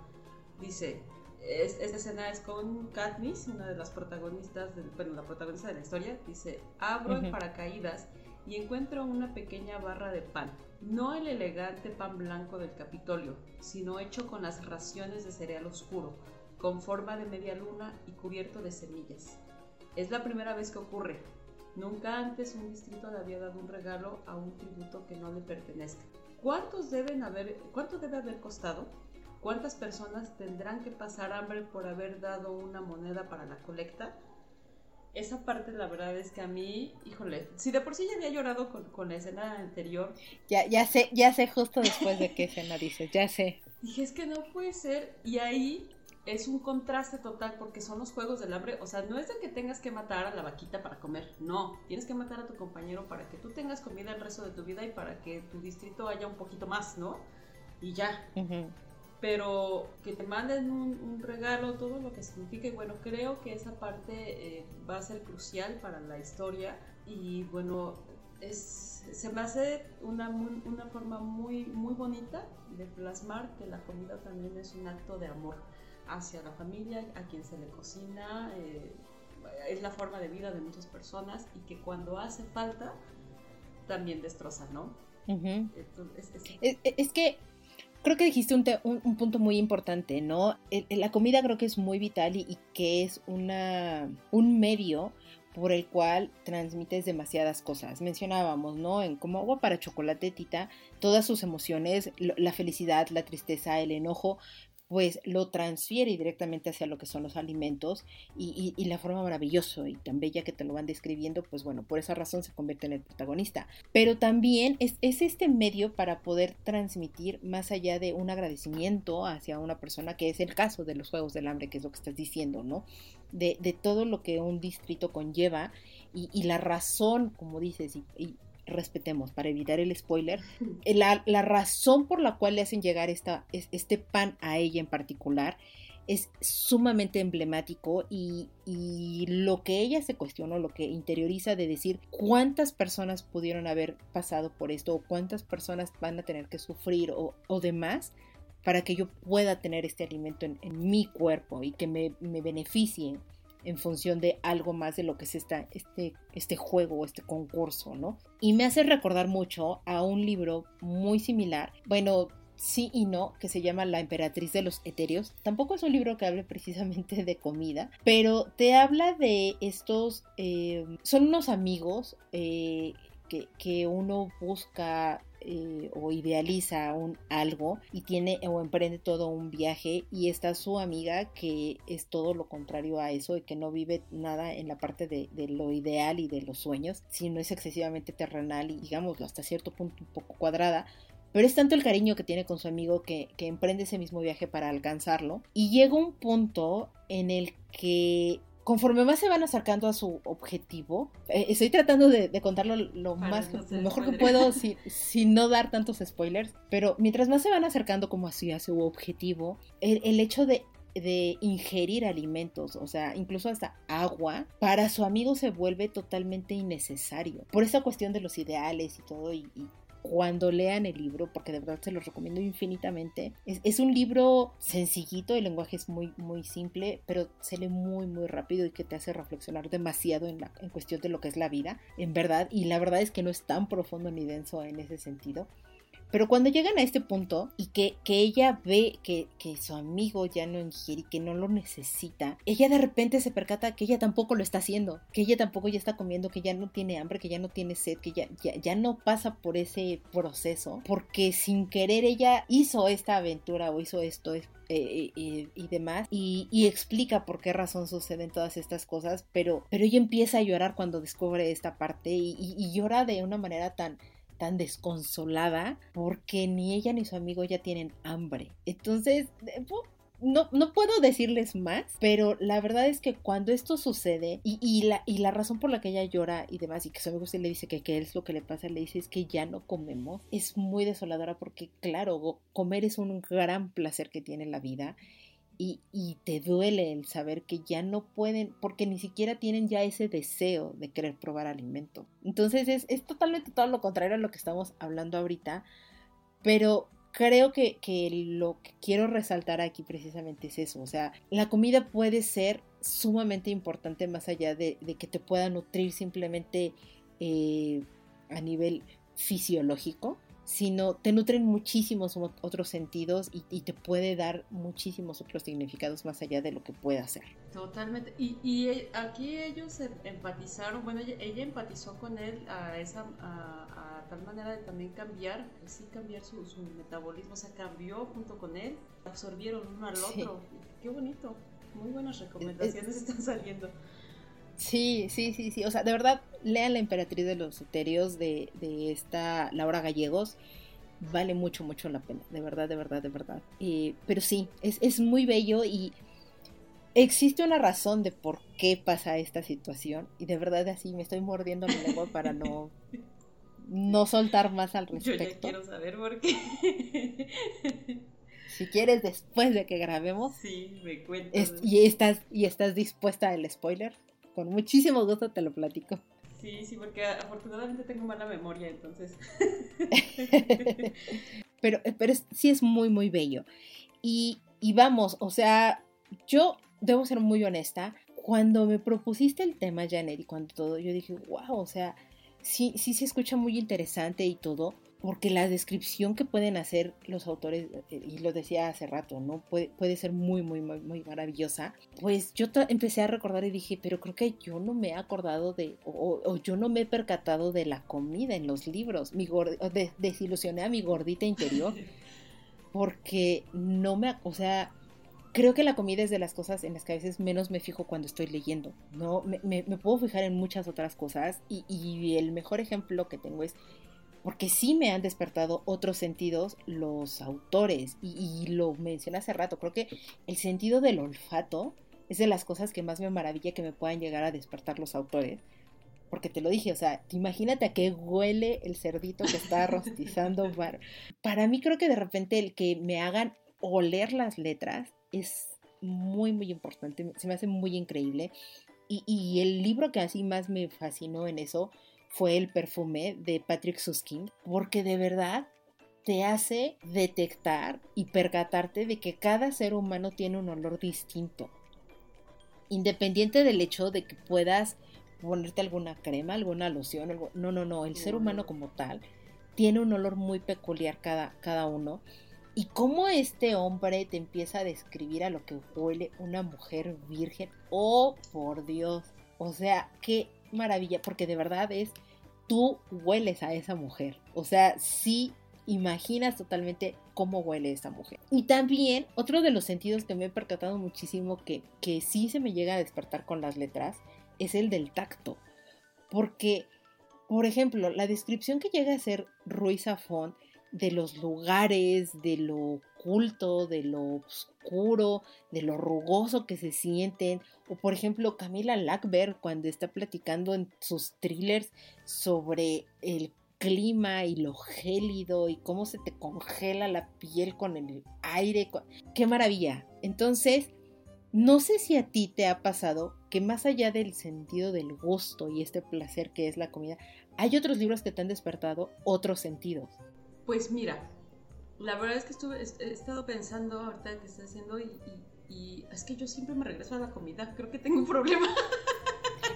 Dice, esta escena es con Katniss, una de las protagonistas, bueno, la protagonista de la historia, dice, abro en paracaídas y encuentro una pequeña barra de pan, no el elegante pan blanco del Capitolio, sino hecho con las raciones de cereal oscuro, con forma de media luna y cubierto de semillas. Es la primera vez que ocurre. Nunca antes un distrito le había dado un regalo a un tributo que no le pertenezca. ¿Cuántos deben haber, cuánto debe haber costado? ¿Cuántas personas tendrán que pasar hambre por haber dado una moneda para la colecta? Esa parte, la verdad es que a mí, híjole, si de por sí ya había llorado con, la escena anterior. Ya, ya sé, ya sé justo después de qué escena dices, ya sé. Dije, es que no puede ser. Y ahí es un contraste total porque son los juegos del hambre. O sea, no es de que tengas que matar a la vaquita para comer, no. Tienes que matar a tu compañero para que tú tengas comida el resto de tu vida y para que tu distrito haya un poquito más, ¿no? Y ya. Pero que te manden un, regalo, todo lo que signifique. Bueno, creo que esa parte eh, va a ser crucial para la historia. Y bueno, es, se me hace una, una forma muy, muy bonita de plasmar que la comida también es un acto de amor hacia la familia, a quien se le cocina, eh, es la forma de vida de muchas personas y que cuando hace falta también destroza, ¿no? es, que creo que dijiste un, un, punto muy importante, ¿no? la comida creo que es muy vital y, y, que es una, un medio por el cual transmites demasiadas cosas. Mencionábamos, ¿no? En como agua para chocolate, Tita, todas sus emociones, la felicidad, la tristeza, el enojo, pues lo transfiere directamente hacia lo que son los alimentos y, la forma maravillosa y tan bella que te lo van describiendo, pues bueno, por esa razón se convierte en el protagonista. Pero también es, este medio para poder transmitir más allá de un agradecimiento hacia una persona, que es el caso de los Juegos del Hambre, que es lo que estás diciendo, ¿no? De, todo lo que un distrito conlleva y, la razón, como dices, y, respetemos, para evitar el spoiler, eh, la, razón por la cual le hacen llegar esta, este pan a ella en particular es sumamente emblemático y, lo que ella se cuestiona, lo que interioriza de decir cuántas personas pudieron haber pasado por esto o cuántas personas van a tener que sufrir o, demás para que yo pueda tener este alimento en, mi cuerpo y que me, me beneficie en función de algo más de lo que es esta, este, este juego este concurso, ¿no? Y me hace recordar mucho a un libro muy similar, bueno, sí y no, que se llama La Emperatriz de los Etéreos. Tampoco es un libro que hable precisamente de comida, pero te habla de estos, eh, son unos amigos eh, que, que, uno busca eh, o idealiza un algo y tiene o emprende todo un viaje y está su amiga que es todo lo contrario a eso y que no vive nada en la parte de, lo ideal y de los sueños, sino es excesivamente terrenal y digámoslo hasta cierto punto un poco cuadrada, pero es tanto el cariño que tiene con su amigo que, que, emprende ese mismo viaje para alcanzarlo. Y llega un punto en el que conforme más se van acercando a su objetivo, eh, estoy tratando de, contarlo lo más mejor que puedo sin, no dar tantos spoilers, pero mientras más se van acercando como así a su objetivo, el, hecho de ingerir alimentos, o sea, incluso hasta agua, para su amigo se vuelve totalmente innecesario. Por esa cuestión de los ideales y todo, y cuando lean el libro, porque de verdad se los recomiendo infinitamente. Es, un libro sencillito, el lenguaje es muy, muy simple, pero se lee muy, muy rápido y que te hace reflexionar demasiado en, la, en cuestión de lo que es la vida, en verdad. Y la verdad es que no es tan profundo ni denso en ese sentido. Pero cuando llegan a este punto y que, que ella ve que, que, su amigo ya no ingiere y que no lo necesita, ella de repente se percata que ella tampoco lo está haciendo, que ella tampoco ya está comiendo, que ya no tiene hambre, que ya no tiene sed, que ya, ya, no pasa por ese proceso, porque sin querer ella hizo esta aventura o hizo esto, eh, eh, y demás y, y, explica por qué razón suceden todas estas cosas pero pero ella empieza a llorar cuando descubre esta parte y, y llora de una manera tan tan desconsolada porque ni ella ni su amigo ya tienen hambre. Entonces, no, no, puedo decirles más, pero la verdad es que cuando esto sucede y, y, la, y la razón por la que ella llora y demás, y que su amigo se le dice que qué es lo que le pasa, le dice es que ya no comemos, es muy desoladora porque claro, comer es un gran placer que tiene la vida y, te duele el saber que ya no pueden, porque ni siquiera tienen ya ese deseo de querer probar alimento. Entonces es, totalmente todo lo contrario a lo que estamos hablando ahorita, pero creo que, lo que quiero resaltar aquí precisamente es eso, o sea, la comida puede ser sumamente importante más allá de, que te pueda nutrir simplemente eh, a nivel fisiológico, sino te nutren muchísimos otros sentidos y, te puede dar muchísimos otros significados más allá de lo que pueda hacer. Totalmente. Y, eh, aquí ellos empatizaron, bueno, ella, empatizó con él a, esa, a, tal manera de también cambiar, pues sí, cambiar su, metabolismo, o sea, cambió junto con él, absorbieron uno al otro. Qué bonito. Muy buenas recomendaciones están saliendo. Sí, sí, sí, sí. O sea, de verdad, lean La Emperatriz de los Eterios de, de esta Laura Gallegos. Vale mucho, mucho la pena. De verdad, de verdad, de verdad. Eh, pero sí, es, es, muy bello y, existe una razón de por qué pasa esta situación y de verdad así me estoy mordiendo la lengua para no no soltar más al respecto. Yo ya quiero saber por qué. Si quieres después de que grabemos. Sí, me cuentas. y estás y estás dispuesta al spoiler, con muchísimo gusto te lo platico. Sí, sí, porque afortunadamente tengo mala memoria, entonces. pero pero sí es muy muy bello. Y, y vamos, o sea, yo debo ser muy honesta, cuando me propusiste el tema, Janet, y cuando todo, yo dije, wow, o sea, sí, sí se escucha muy interesante y todo, porque la descripción que pueden hacer los autores, eh, y lo decía hace rato, ¿no? Puede, puede ser muy, muy, muy, muy maravillosa. Pues yo empecé a recordar y dije, pero creo que yo no me he acordado de, o, yo no me he percatado de la comida en los libros. Mi desilusioné a mi gordita interior, porque no me, o sea, creo que la comida es de las cosas en las que a veces menos me fijo cuando estoy leyendo, ¿no? Me, puedo fijar en muchas otras cosas y, el mejor ejemplo que tengo es porque sí me han despertado otros sentidos los autores y, lo mencioné hace rato, creo que el sentido del olfato es de las cosas que más me maravilla que me puedan llegar a despertar los autores. Porque te lo dije, o sea, imagínate a qué huele el cerdito que está rostizando. Para mí creo que de repente el que me hagan oler las letras es muy, muy importante, se me hace muy increíble. Y, el libro que así más me fascinó en eso fue El perfume de Patrick Susskind, porque de verdad te hace detectar y percatarte de que cada ser humano tiene un olor distinto. Independiente del hecho de que puedas ponerte alguna crema, alguna loción, algo, no, no, no, el ser humano como tal tiene un olor muy peculiar cada, cada uno y cómo este hombre te empieza a describir a lo que huele una mujer virgen. Oh, por Dios. O sea, qué maravilla, porque de verdad es, tú hueles a esa mujer. O sea, sí imaginas totalmente cómo huele esa mujer. Y también otro de los sentidos que me he percatado muchísimo que, que sí se me llega a despertar con las letras es el del tacto. Porque, por ejemplo, la descripción que llega a ser Ruiz Zafón de los lugares, de lo de lo oscuro, de lo rugoso que se sienten. O por ejemplo, Camila Lackberg cuando está platicando en sus thrillers sobre el clima y lo gélido y cómo se te congela la piel con el aire. ¡Qué maravilla! Entonces, no sé si a ti te ha pasado que más allá del sentido del gusto y este placer que es la comida, hay otros libros que te han despertado otros sentidos. Pues mira, la verdad es que estuve, he estado pensando ahorita que estoy haciendo y, es que yo siempre me regreso a la comida. Creo que tengo un problema.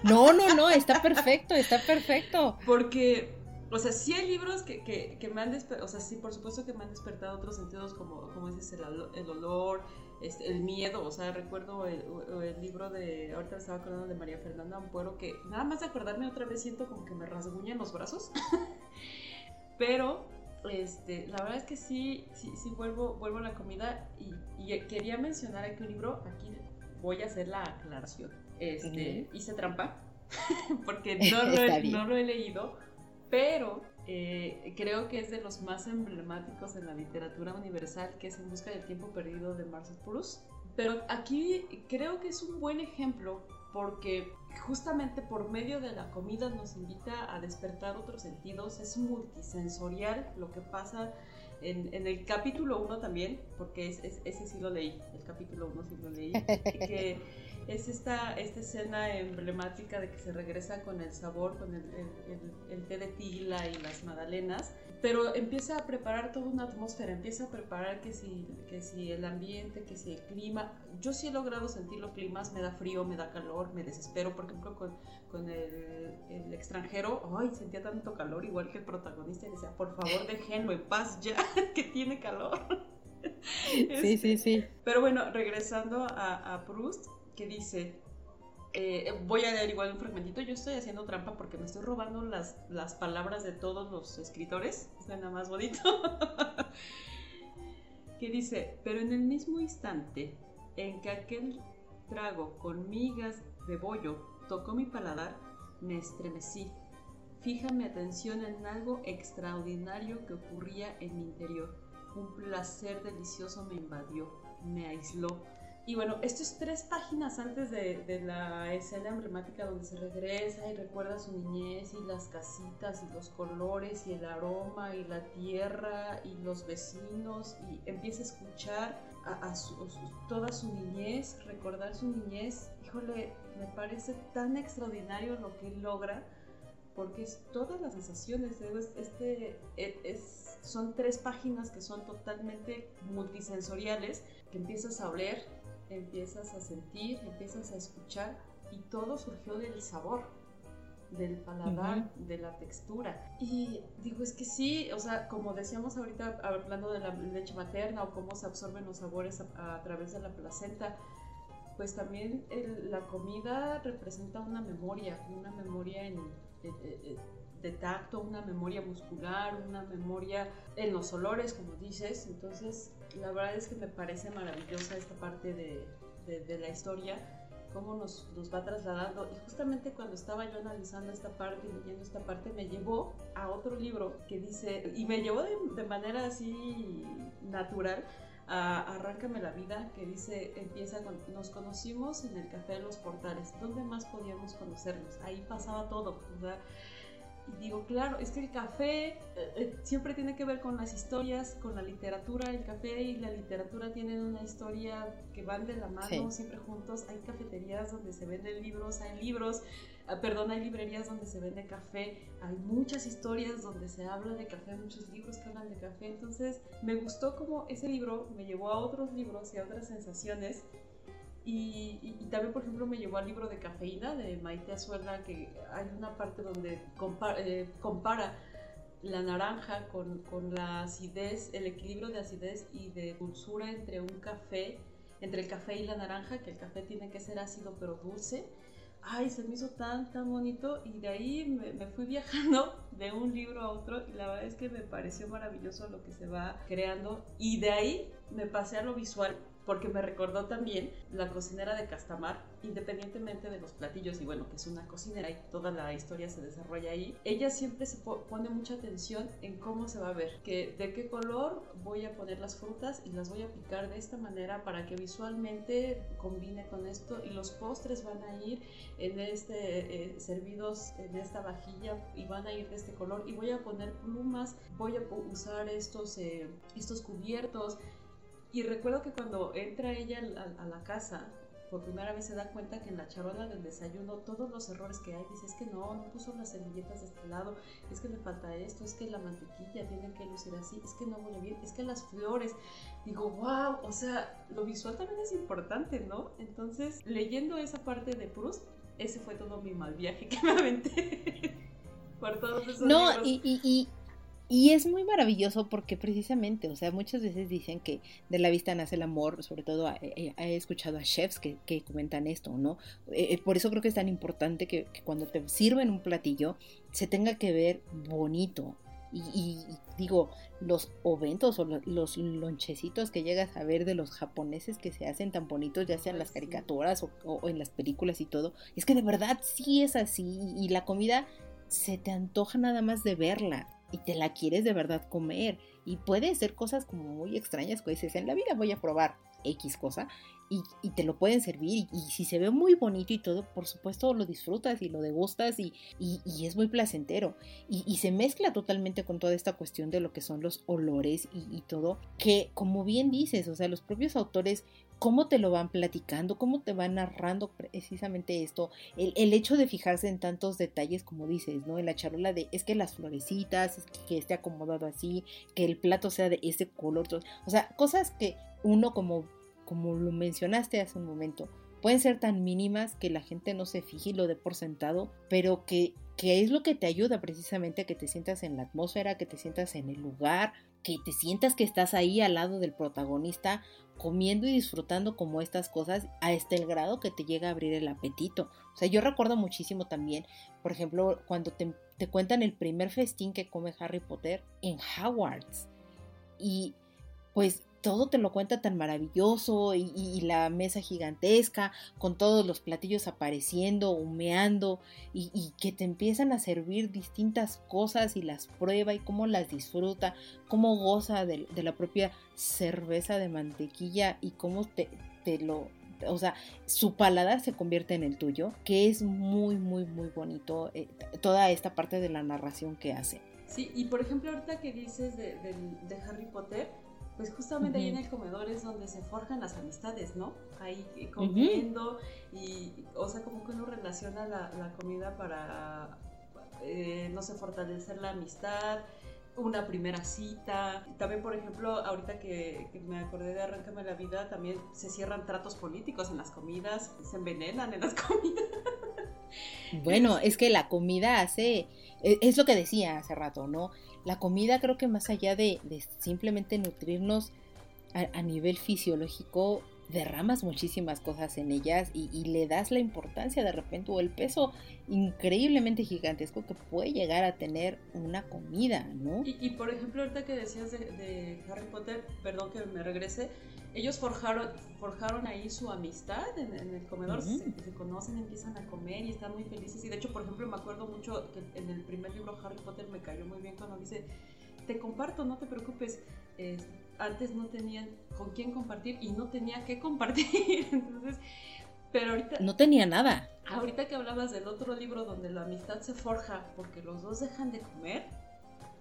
No, no, no, está perfecto, está perfecto. Porque, o sea, sí hay libros que, que, me han despertado, o sea, sí, por supuesto que me han despertado otros sentidos como, como dices, el, el olor, este, el miedo. O sea, recuerdo el, el, libro de, ahorita estaba acordando de María Fernanda Ampuero, que nada más de acordarme otra vez siento como que me rasguñan los brazos. Pero este, la verdad es que sí, sí, sí vuelvo, vuelvo a la comida y, quería mencionar aquí un libro, aquí voy a hacer la aclaración. Este, Hice trampa, porque no lo, he, no lo, he, leído, pero eh, creo que es de los más emblemáticos en la literatura universal, que es En busca del tiempo perdido de Marcel Proust. Pero aquí creo que es un buen ejemplo porque justamente por medio de la comida nos invita a despertar otros sentidos, es multisensorial lo que pasa en, el capítulo 1 también, porque ese sí lo leí, el capítulo 1 sí lo leí, que es esta, esta escena emblemática de que se regresa con el sabor, con el, el, té de tila y las magdalenas, pero empieza a preparar toda una atmósfera, empieza a preparar que si, que si el ambiente, que si el clima. Yo sí he logrado sentir los climas, me da frío, me da calor, me desespero, por ejemplo, con, con el, el, extranjero, ay, sentía tanto calor, igual que el protagonista, y decía, por favor, déjenlo en paz ya, que tiene calor. Sí, sí, sí. Pero bueno, regresando a, a Proust, que dice, eh, voy a leer igual un fragmentito, yo estoy haciendo trampa porque me estoy robando las, las palabras de todos los escritores, suena más bonito, que dice, pero en el mismo instante en que aquel trago con migas de bollo tocó mi paladar, me estremecí. Fija mi atención en algo extraordinario que ocurría en mi interior. Un placer delicioso me invadió, me aisló, Y bueno, esto es tres páginas antes de, la escena emblemática donde se regresa y recuerda su niñez y las casitas y los colores y el aroma y la tierra y los vecinos y empieza a escuchar a, toda su niñez, recordar su niñez. Híjole, me parece tan extraordinario lo que logra porque es todas las sensaciones. Este, es, son tres páginas que son totalmente multisensoriales, que empiezas a oler, empiezas a sentir, empiezas a escuchar y todo surgió del sabor, del paladar, de la textura. Y digo, es que sí, o sea, como decíamos ahorita hablando de la leche materna o cómo se absorben los sabores a, través de la placenta, pues también la comida representa una memoria, una memoria en, de tacto, una memoria muscular, una memoria en los olores, como dices. Entonces, la verdad es que me parece maravillosa esta parte de, de, la historia, cómo nos, nos, va trasladando. Y justamente cuando estaba yo analizando esta parte y leyendo esta parte, me llevó a otro libro que dice, y me llevó de, manera así natural, a Arráncame la vida, que dice, empieza con, nos conocimos en el Café de los Portales. ¿Dónde más podíamos conocernos? Ahí pasaba todo. Y digo, claro, es que el café eh, eh, siempre tiene que ver con las historias, con la literatura. El café y la literatura tienen una historia que van de la mano, siempre juntos. Hay cafeterías donde se venden libros, hay libros, ah, perdón, hay librerías donde se vende café. Hay muchas historias donde se habla de café, muchos libros que hablan de café. Entonces, me gustó como ese libro me llevó a otros libros y a otras sensaciones y, también, por ejemplo, me llevó al libro de Cafeína de Maite Azuela, que hay una parte donde eh, compara, la naranja con, con, la acidez, el equilibrio de acidez y de dulzura entre un café, entre el café y la naranja, que el café tiene que ser ácido pero dulce. Ay, se me hizo tan, tan bonito y de ahí me, me fui viajando de un libro a otro y la verdad es que me pareció maravilloso lo que se va creando y de ahí me pasé a lo visual porque me recordó también la cocinera de Castamar, independientemente de los platillos, y bueno, que es una cocinera y toda la historia se desarrolla ahí, ella siempre se pone mucha atención en cómo se va a ver, que de qué color voy a poner las frutas y las voy a picar de esta manera para que visualmente combine con esto y los postres van a ir en este eh, servidos en esta vajilla y van a ir de este color y voy a poner plumas, voy a usar estos, eh, estos cubiertos y recuerdo que cuando entra ella a, la casa, por primera vez se da cuenta que en la charola del desayuno todos los errores que hay, dice, es que no, no puso las servilletas de este lado, es que le falta esto, es que la mantequilla tiene que lucir así, es que no huele bien, es que las flores, digo, wow, o sea, lo visual también es importante, ¿no? Entonces, leyendo esa parte de Proust, ese fue todo mi mal viaje que me aventé por todos esos No, y y es muy maravilloso porque precisamente, o sea, muchas veces dicen que de la vista nace el amor, sobre todo eh, eh, he, escuchado a chefs que, comentan esto, ¿no? Eh, por eso creo que es tan importante que, cuando te sirven un platillo se tenga que ver bonito. Y, digo, los oventos o los lonchecitos que llegas a ver de los japoneses que se hacen tan bonitos, ya sean las caricaturas o, o en las películas y todo, es que de verdad sí es así y la comida se te antoja nada más de verla y te la quieres de verdad comer. Y puede ser cosas como muy extrañas que dices, en la vida voy a probar X cosa y, te lo pueden servir. Y, si se ve muy bonito y todo, por supuesto lo disfrutas y lo degustas y, y es muy placentero. Y, se mezcla totalmente con toda esta cuestión de lo que son los olores y, todo, que como bien dices, o sea, los propios autores cómo te lo van platicando, cómo te van narrando precisamente esto, el, hecho de fijarse en tantos detalles como dices, ¿no? En la charola de es que las florecitas, es que, esté acomodado así, que el plato sea de ese color, o sea, cosas que uno como, como lo mencionaste hace un momento, pueden ser tan mínimas que la gente no se fije y lo dé por sentado, pero que, que es lo que te ayuda precisamente a que te sientas en la atmósfera, que te sientas en el lugar, que te sientas que estás ahí al lado del protagonista comiendo y disfrutando como estas cosas a este el grado que te llega a abrir el apetito. O sea, yo recuerdo muchísimo también, por ejemplo, cuando te, te cuentan el primer festín que come Harry Potter en Hogwarts. Y pues todo te lo cuenta tan maravilloso y, la mesa gigantesca con todos los platillos apareciendo, humeando y, que te empiezan a servir distintas cosas y las prueba y cómo las disfruta, cómo goza de, la propia cerveza de mantequilla y cómo te, te lo, o sea, su paladar se convierte en el tuyo, que es muy, muy, muy bonito eh, toda esta parte de la narración que hace. Sí, y por ejemplo, ahorita que dices de, Harry Potter, pues justamente ahí en el comedor es donde se forjan las amistades, ¿no? Ahí eh, comiendo y, o sea, como que uno relaciona la, comida para, eh, no sé, fortalecer la amistad, una primera cita. También, por ejemplo, ahorita que, me acordé de Arráncame la vida, también se cierran tratos políticos en las comidas, se envenenan en las comidas. Bueno, es que la comida hace, e, es lo que decía hace rato, ¿no? La comida creo que más allá de, simplemente nutrirnos a, a nivel fisiológico, derramas muchísimas cosas en ellas y, le das la importancia de repente o el peso increíblemente gigantesco que puede llegar a tener una comida, ¿no? Y, por ejemplo, ahorita que decías de, Harry Potter, perdón que me regrese, ellos forjaron, forjaron ahí su amistad en, el comedor, se, conocen, empiezan a comer y están muy felices. Y de hecho, por ejemplo, me acuerdo mucho que en el primer libro Harry Potter me cayó muy bien cuando dice, te comparto, no te preocupes antes no tenían con quién compartir y no tenía que compartir. Entonces, pero ahorita... No tenía nada. Ahorita que hablabas del otro libro donde la amistad se forja porque los dos dejan de comer,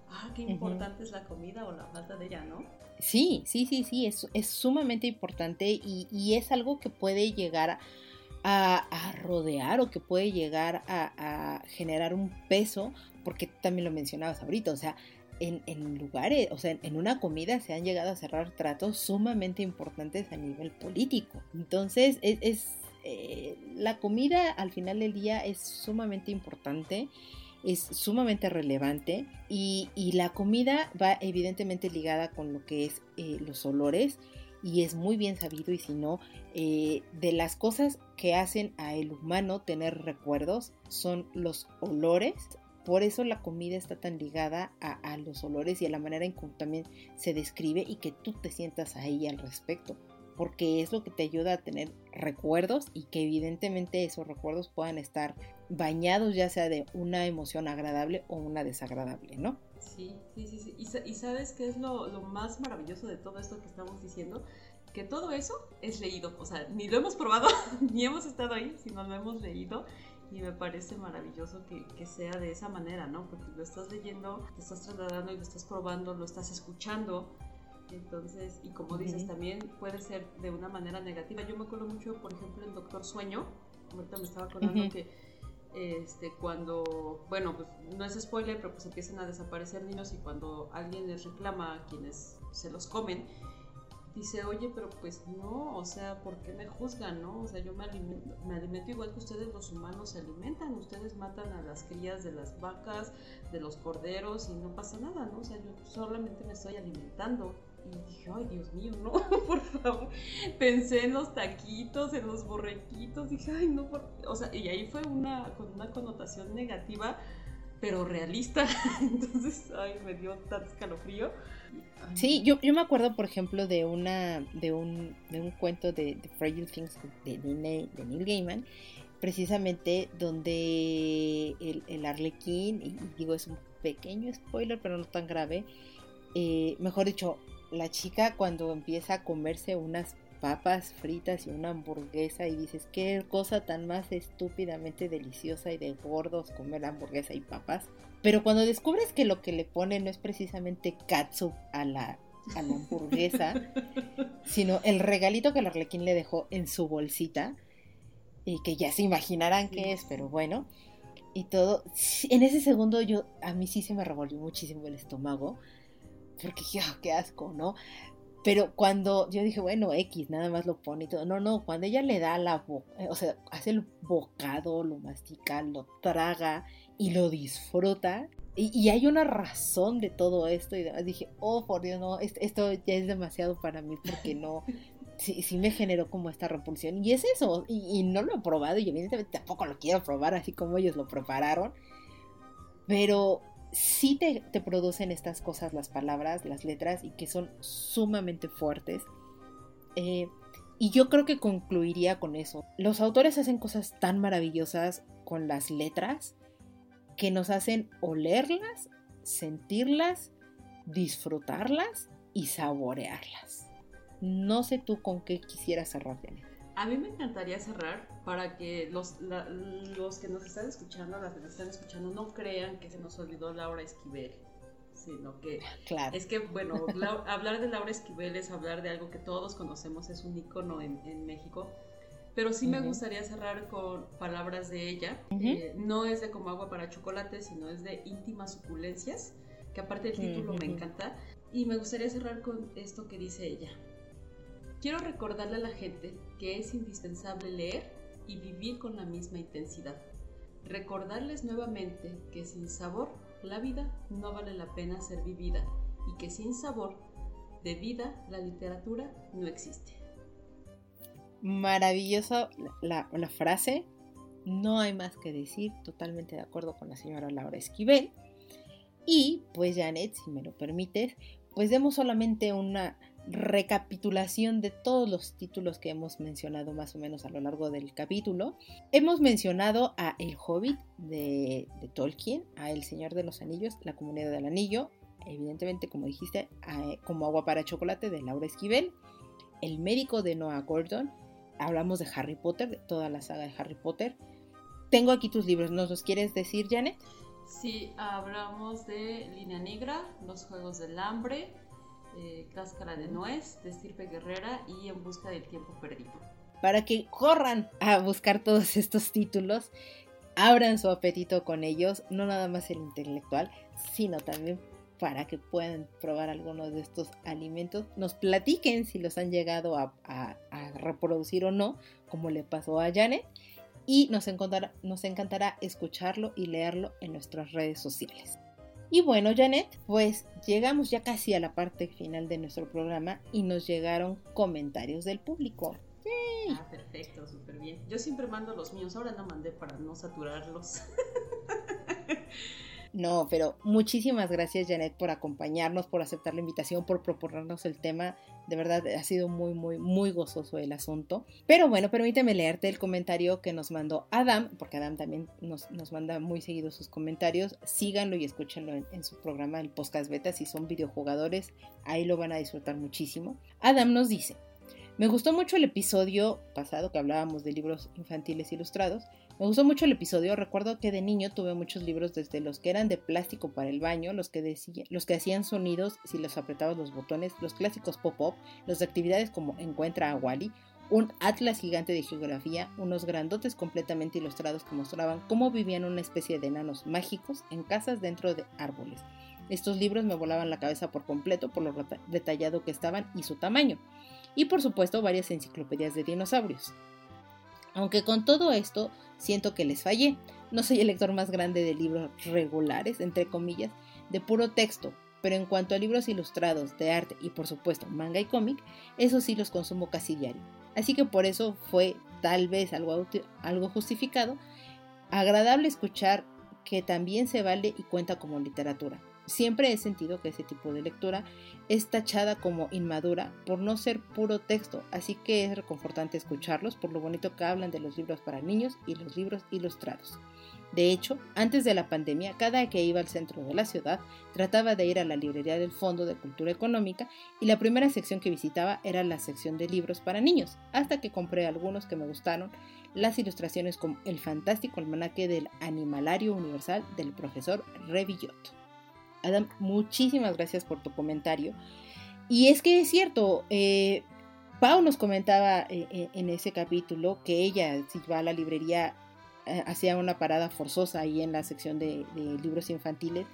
ah, qué importante es la comida o la falta de ella, ¿no? Sí, sí, sí, sí, es, es sumamente importante y, es algo que puede llegar a, rodear o que puede llegar a, a, generar un peso, porque también lo mencionabas ahorita, o sea, en, lugares, o sea, en una comida se han llegado a cerrar tratos sumamente importantes a nivel político. Entonces, es, eh, la comida al final del día es sumamente importante, es sumamente relevante y, la comida va evidentemente ligada con lo que es eh, los olores y es muy bien sabido y si no, eh, de las cosas que hacen a el humano tener recuerdos son los olores por eso la comida está tan ligada a, los olores y a la manera en que también se describe y que tú te sientas ahí al respecto. Porque es lo que te ayuda a tener recuerdos y que evidentemente esos recuerdos puedan estar bañados ya sea de una emoción agradable o una desagradable, ¿no? Sí, sí, sí. sí. Y, sabes qué es lo, lo más maravilloso de todo esto que estamos diciendo? que todo eso es leído, o sea, ni lo hemos probado, ni hemos estado ahí, sino lo hemos leído y me parece maravilloso que, que, sea de esa manera, ¿no? Porque lo estás leyendo, te estás trasladando y lo estás probando, lo estás escuchando. Entonces, y como dices, también puede ser de una manera negativa. Yo me acuerdo mucho, por ejemplo, en Doctor Sueño, ahorita me estaba acordando que este, cuando, bueno, pues no es spoiler, pero pues empiezan a desaparecer niños y cuando alguien les reclama a quienes se los comen, dice, oye, pero pues no, o sea, ¿por qué me juzgan, no? O sea, yo me alimento, me alimento igual que ustedes los humanos se alimentan, ustedes matan a las crías de las vacas, de los corderos y no pasa nada, ¿no? O sea, yo solamente me estoy alimentando. Y dije, ay, Dios mío, no, por favor. Pensé en los taquitos, en los borrequitos, dije, ay, no, por... o sea, y ahí fue una, con una connotación negativa, pero realista. Entonces, ay, me dio tanto escalofrío. Sí, yo, yo me acuerdo, por ejemplo, de una de un, de un cuento de, The Fragile Things de, Neil, de Neil Gaiman, precisamente donde el, el arlequín, y digo es un pequeño spoiler, pero no tan grave, eh, mejor dicho, la chica cuando empieza a comerse unas papas fritas y una hamburguesa y dices, qué cosa tan más estúpidamente deliciosa y de gordos comer hamburguesa y papas. Pero cuando descubres que lo que le pone no es precisamente katsu a la, a la hamburguesa, sino el regalito que el arlequín le dejó en su bolsita, y que ya se imaginarán qué es, pero bueno, y todo, en ese segundo yo, a mí sí se me revolvió muchísimo el estómago, porque dije, oh, qué asco, ¿no? Pero cuando yo dije, bueno, X, nada más lo pone y todo. No, no, cuando ella le da la boca, o sea, hace el bocado, lo mastica, lo traga y lo disfruta. Y, hay una razón de todo esto. Y dije, oh, por Dios, no, esto ya es demasiado para mí porque no. Sí, sí me generó como esta repulsión. Y es eso. Y, y no lo he probado y evidentemente tampoco lo quiero probar así como ellos lo prepararon. Pero sí te, producen estas cosas las palabras, las letras, y que son sumamente fuertes. Eh, y yo creo que concluiría con eso. Los autores hacen cosas tan maravillosas con las letras que nos hacen olerlas, sentirlas, disfrutarlas y saborearlas. No sé tú con qué quisieras cerrar, Janet. A mí me encantaría cerrar para que los, los que nos están escuchando, las que nos están escuchando, no crean que se nos olvidó Laura Esquivel, sino que claro. es que, bueno, hablar de Laura Esquivel es hablar de algo que todos conocemos, es un icono en, en México, pero sí me gustaría cerrar con palabras de ella. Eh, no es de como agua para chocolate, sino es de íntimas suculencias, que aparte el título me encanta. Y me gustaría cerrar con esto que dice ella. Quiero recordarle a la gente que es indispensable leer y vivir con la misma intensidad. Recordarles nuevamente que sin sabor la vida no vale la pena ser vivida y que sin sabor de vida la literatura no existe maravillosa la, frase. No hay más que decir, totalmente de acuerdo con la señora Laura Esquivel. Y pues Janet, si me lo permites, pues demos solamente una recapitulación de todos los títulos que hemos mencionado más o menos a lo largo del capítulo. Hemos mencionado a El Hobbit de, Tolkien, a El Señor de los Anillos, La Comunidad del Anillo, evidentemente como dijiste, como agua para chocolate de Laura Esquivel, El Médico de Noah Gordon, hablamos de Harry Potter, de toda la saga de Harry Potter. Tengo aquí tus libros, ¿nos los quieres decir, Janet? Sí, hablamos de Línea Negra, Los Juegos del Hambre, eh, Cáscara de Nuez, de Estirpe Guerrera y En Busca del Tiempo Perdido. Para que corran a buscar todos estos títulos, abran su apetito con ellos, no nada más el intelectual, sino también para que puedan probar algunos de estos alimentos. Nos platiquen si los han llegado a, reproducir o no, como le pasó a Janet. Y nos encantará, nos encantará escucharlo y leerlo en nuestras redes sociales. Y bueno, Janet, pues llegamos ya casi a la parte final de nuestro programa y nos llegaron comentarios del público. Ah, perfecto, súper bien. Yo siempre mando los míos, ahora no mandé para no saturarlos. No, pero muchísimas gracias Janet por acompañarnos, por aceptar la invitación, por proponernos el tema. De verdad ha sido muy, muy, muy gozoso el asunto. Pero bueno, permíteme leerte el comentario que nos mandó Adam, porque Adam también nos, manda muy seguido sus comentarios. Síganlo y escúchenlo en, en su programa, el Podcast Beta. Si son videojugadores, ahí lo van a disfrutar muchísimo. Adam nos dice, me gustó mucho el episodio pasado que hablábamos de libros infantiles ilustrados. Me gustó mucho el episodio, recuerdo que de niño tuve muchos libros desde los que eran de plástico para el baño, los que, los que hacían sonidos si los apretabas los botones, los clásicos pop-up, los de actividades como Encuentra a Wally, un atlas gigante de geografía, unos grandotes completamente ilustrados que mostraban cómo vivían una especie de enanos mágicos en casas dentro de árboles. Estos libros me volaban la cabeza por completo por lo detallado que estaban y su tamaño. Y por supuesto varias enciclopedias de dinosaurios. Aunque con todo esto siento que les fallé. No soy el lector más grande de libros regulares, entre comillas, de puro texto, pero en cuanto a libros ilustrados, de arte y por supuesto manga y cómic, eso sí los consumo casi diario. Así que por eso fue tal vez algo, algo justificado, agradable escuchar que también se vale y cuenta como literatura. Siempre he sentido que ese tipo de lectura es tachada como inmadura por no ser puro texto, así que es reconfortante escucharlos por lo bonito que hablan de los libros para niños y los libros ilustrados. De hecho, antes de la pandemia, cada que iba al centro de la ciudad, trataba de ir a la librería del Fondo de Cultura Económica y la primera sección que visitaba era la sección de libros para niños, hasta que compré algunos que me gustaron, las ilustraciones como el fantástico almanaque del Animalario Universal del profesor Revillot. Adam, muchísimas gracias por tu comentario. Y es que es cierto, eh, Pau nos comentaba eh, eh, en ese capítulo que ella, si va a la librería, hacía una parada forzosa ahí en la sección de, libros infantiles.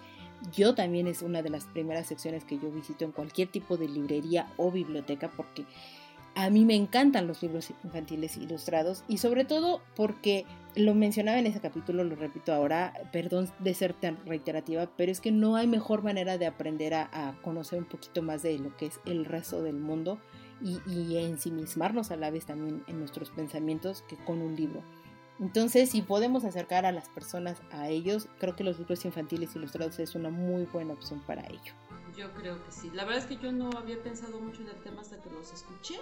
Yo también es una de las primeras secciones que yo visito en cualquier tipo de librería o biblioteca porque a mí me encantan los libros infantiles ilustrados y sobre todo porque lo mencionaba en ese capítulo, lo repito ahora, perdón de ser tan reiterativa, pero es que no hay mejor manera de aprender a, conocer un poquito más de lo que es el resto del mundo y, y ensimismarnos a la vez también en nuestros pensamientos que con un libro. Entonces, si podemos acercar a las personas a ellos, creo que los libros infantiles ilustrados es una muy buena opción para ello. Yo creo que sí. La verdad es que yo no había pensado mucho en el tema hasta que los escuché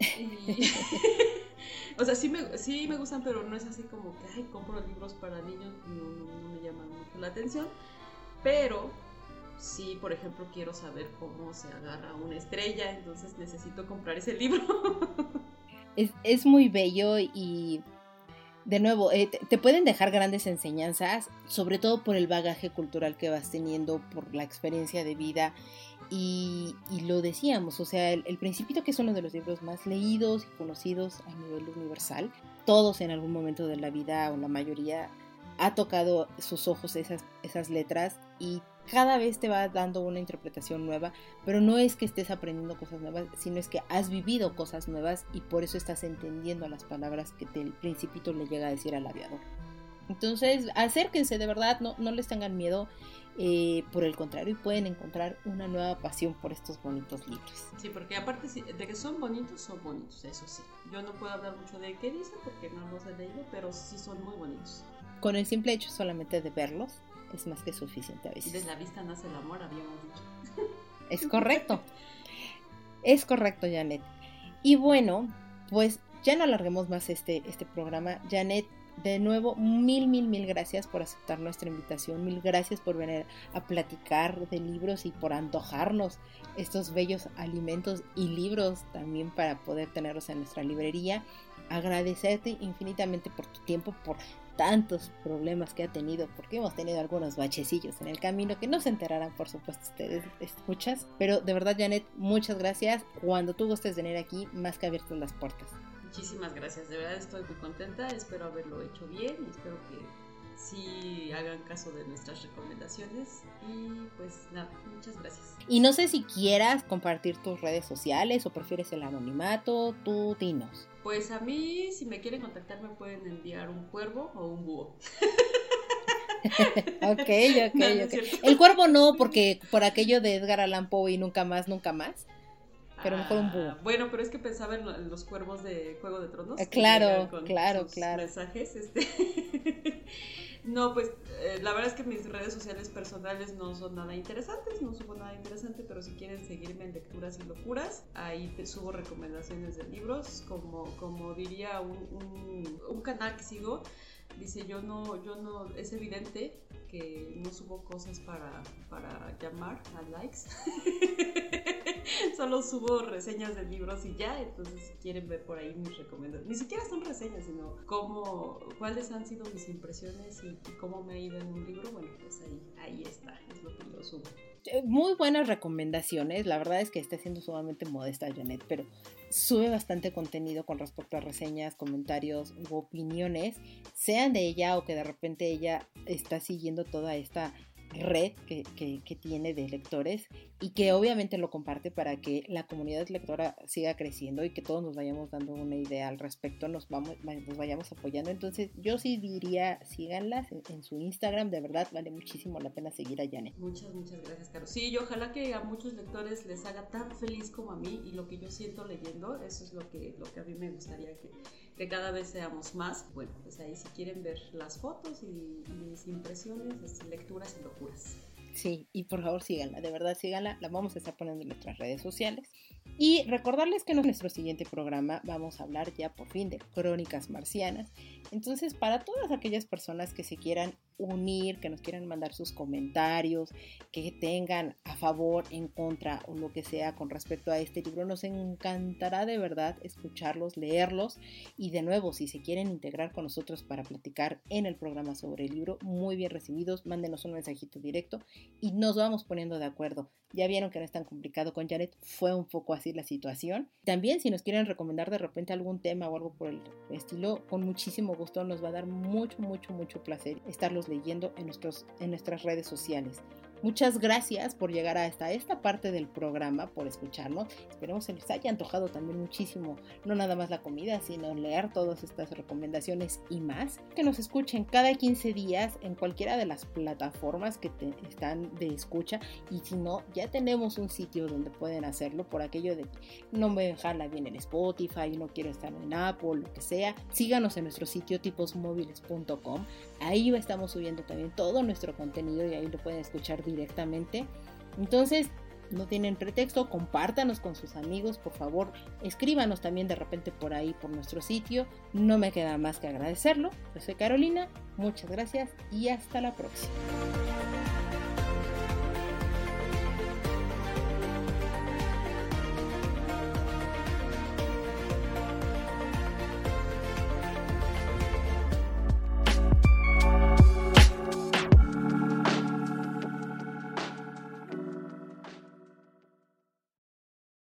o sea, sí me, sí me gustan, pero no es así como que, ay, compro libros para niños, no, me llaman mucho la atención. Pero sí, por ejemplo, quiero saber cómo se agarra una estrella, entonces necesito comprar ese libro. es, es muy bello y de nuevo, eh, te, pueden dejar grandes enseñanzas, sobre todo por el bagaje cultural que vas teniendo, por la experiencia de vida. Y, lo decíamos, o sea, el, Principito, que es uno de los libros más leídos y conocidos a nivel universal, todos en algún momento de la vida, o la mayoría, ha tocado sus ojos esas, esas letras y cada vez te va dando una interpretación nueva, pero no es que estés aprendiendo cosas nuevas, sino es que has vivido cosas nuevas y por eso estás entendiendo las palabras que el principito le llega a decir al aviador. Entonces, acérquense de verdad, no, no les tengan miedo. Eh, por el contrario, pueden encontrar una nueva pasión por estos bonitos libros. Sí, porque aparte de que son bonitos, son bonitos, eso sí. Yo no puedo hablar mucho de qué dicen porque no los he leído, pero sí son muy bonitos. Con el simple hecho solamente de verlos, es más que suficiente a veces. Desde la vista nace el amor, habíamos dicho. Es correcto. es correcto, Janet. Y bueno, pues ya no alarguemos más este, este programa. Janet, de nuevo, mil, mil, mil gracias por aceptar nuestra invitación. Mil gracias por venir a platicar de libros y por antojarnos estos bellos alimentos y libros también para poder tenerlos en nuestra librería. Agradecerte infinitamente por tu tiempo, por tantos problemas que ha tenido, porque hemos tenido algunos bachecillos en el camino que no se enterarán, por supuesto, ustedes escuchas. Pero de verdad, Janet, muchas gracias. Cuando tú gustes venir aquí, más que abiertas las puertas. Muchísimas gracias, de verdad estoy muy contenta, espero haberlo hecho bien y espero que sí hagan caso de nuestras recomendaciones y pues nada, muchas gracias. Y no sé si quieras compartir tus redes sociales o prefieres el anonimato, tú dinos. Pues a mí, si me quieren contactar, me pueden enviar un cuervo o un búho. ok, ok, ok. El cuervo no, porque por aquello de Edgar Allan Poe y nunca más, nunca más. Pero mejor un búho. Ah, bueno, pero es que pensaba en los cuervos de Juego de Tronos. Eh, claro, claro, claro. Mensajes, este. No, pues eh, la verdad es que mis redes sociales personales no son nada interesantes, no subo nada interesante, pero si quieren seguirme en lecturas y locuras, ahí te subo recomendaciones de libros, como, como diría un, un canal que sigo, dice yo no, yo no, es evidente que no subo cosas para, para llamar a likes. Solo subo reseñas de libros y ya, entonces si quieren ver por ahí mis recomendaciones, ni siquiera son reseñas, sino cómo, cuáles han sido mis impresiones y, cómo me ha ido en un libro, bueno, pues ahí, ahí está, es lo que yo subo. Eh, muy buenas recomendaciones, la verdad es que está siendo sumamente modesta Janet, pero sube bastante contenido con respecto a reseñas, comentarios u opiniones, sean de ella o que de repente ella está siguiendo toda esta red que, tiene de lectores y que obviamente lo comparte para que la comunidad lectora siga creciendo y que todos nos vayamos dando una idea al respecto, nos, vamos, nos vayamos apoyando. Entonces yo sí diría, síganlas en, su Instagram, de verdad vale muchísimo la pena seguir a Janet. Muchas, muchas gracias, Caro. Sí, y ojalá que a muchos lectores les haga tan feliz como a mí y lo que yo siento leyendo, eso es lo que, lo que a mí me gustaría que que cada vez seamos más. Bueno, pues ahí si quieren ver las fotos y, mis impresiones, lecturas y locuras. Sí, y por favor síganla, de verdad síganla, la vamos a estar poniendo en nuestras redes sociales. Y recordarles que en nuestro siguiente programa vamos a hablar ya por fin de crónicas marcianas. Entonces, para todas aquellas personas que se quieran unir, que nos quieran mandar sus comentarios, que tengan a favor, en contra o lo que sea con respecto a este libro. Nos encantará de verdad escucharlos, leerlos y de nuevo, si se quieren integrar con nosotros para platicar en el programa sobre el libro, muy bien recibidos, mándenos un mensajito directo y nos vamos poniendo de acuerdo. Ya vieron que no es tan complicado con Janet, fue un poco así la situación. También si nos quieren recomendar de repente algún tema o algo por el estilo, con muchísimo gusto nos va a dar mucho, mucho, mucho placer estarlos leyendo en, nuestros, en nuestras redes sociales. Muchas gracias por llegar hasta esta parte del programa, por escucharnos. Esperemos que les haya antojado también muchísimo, no nada más la comida, sino leer todas estas recomendaciones y más. Que nos escuchen cada 15 días en cualquiera de las plataformas que están de escucha. Y si no, ya tenemos un sitio donde pueden hacerlo por aquello de no me dejarla bien en Spotify, no quiero estar en Apple, lo que sea. Síganos en nuestro sitio tiposmóviles.com. Ahí estamos subiendo también todo nuestro contenido y ahí lo pueden escuchar directamente. Entonces, no tienen pretexto, compártanos con sus amigos, por favor, escríbanos también de repente por ahí, por nuestro sitio. No me queda más que agradecerlo. Yo soy Carolina, muchas gracias y hasta la próxima.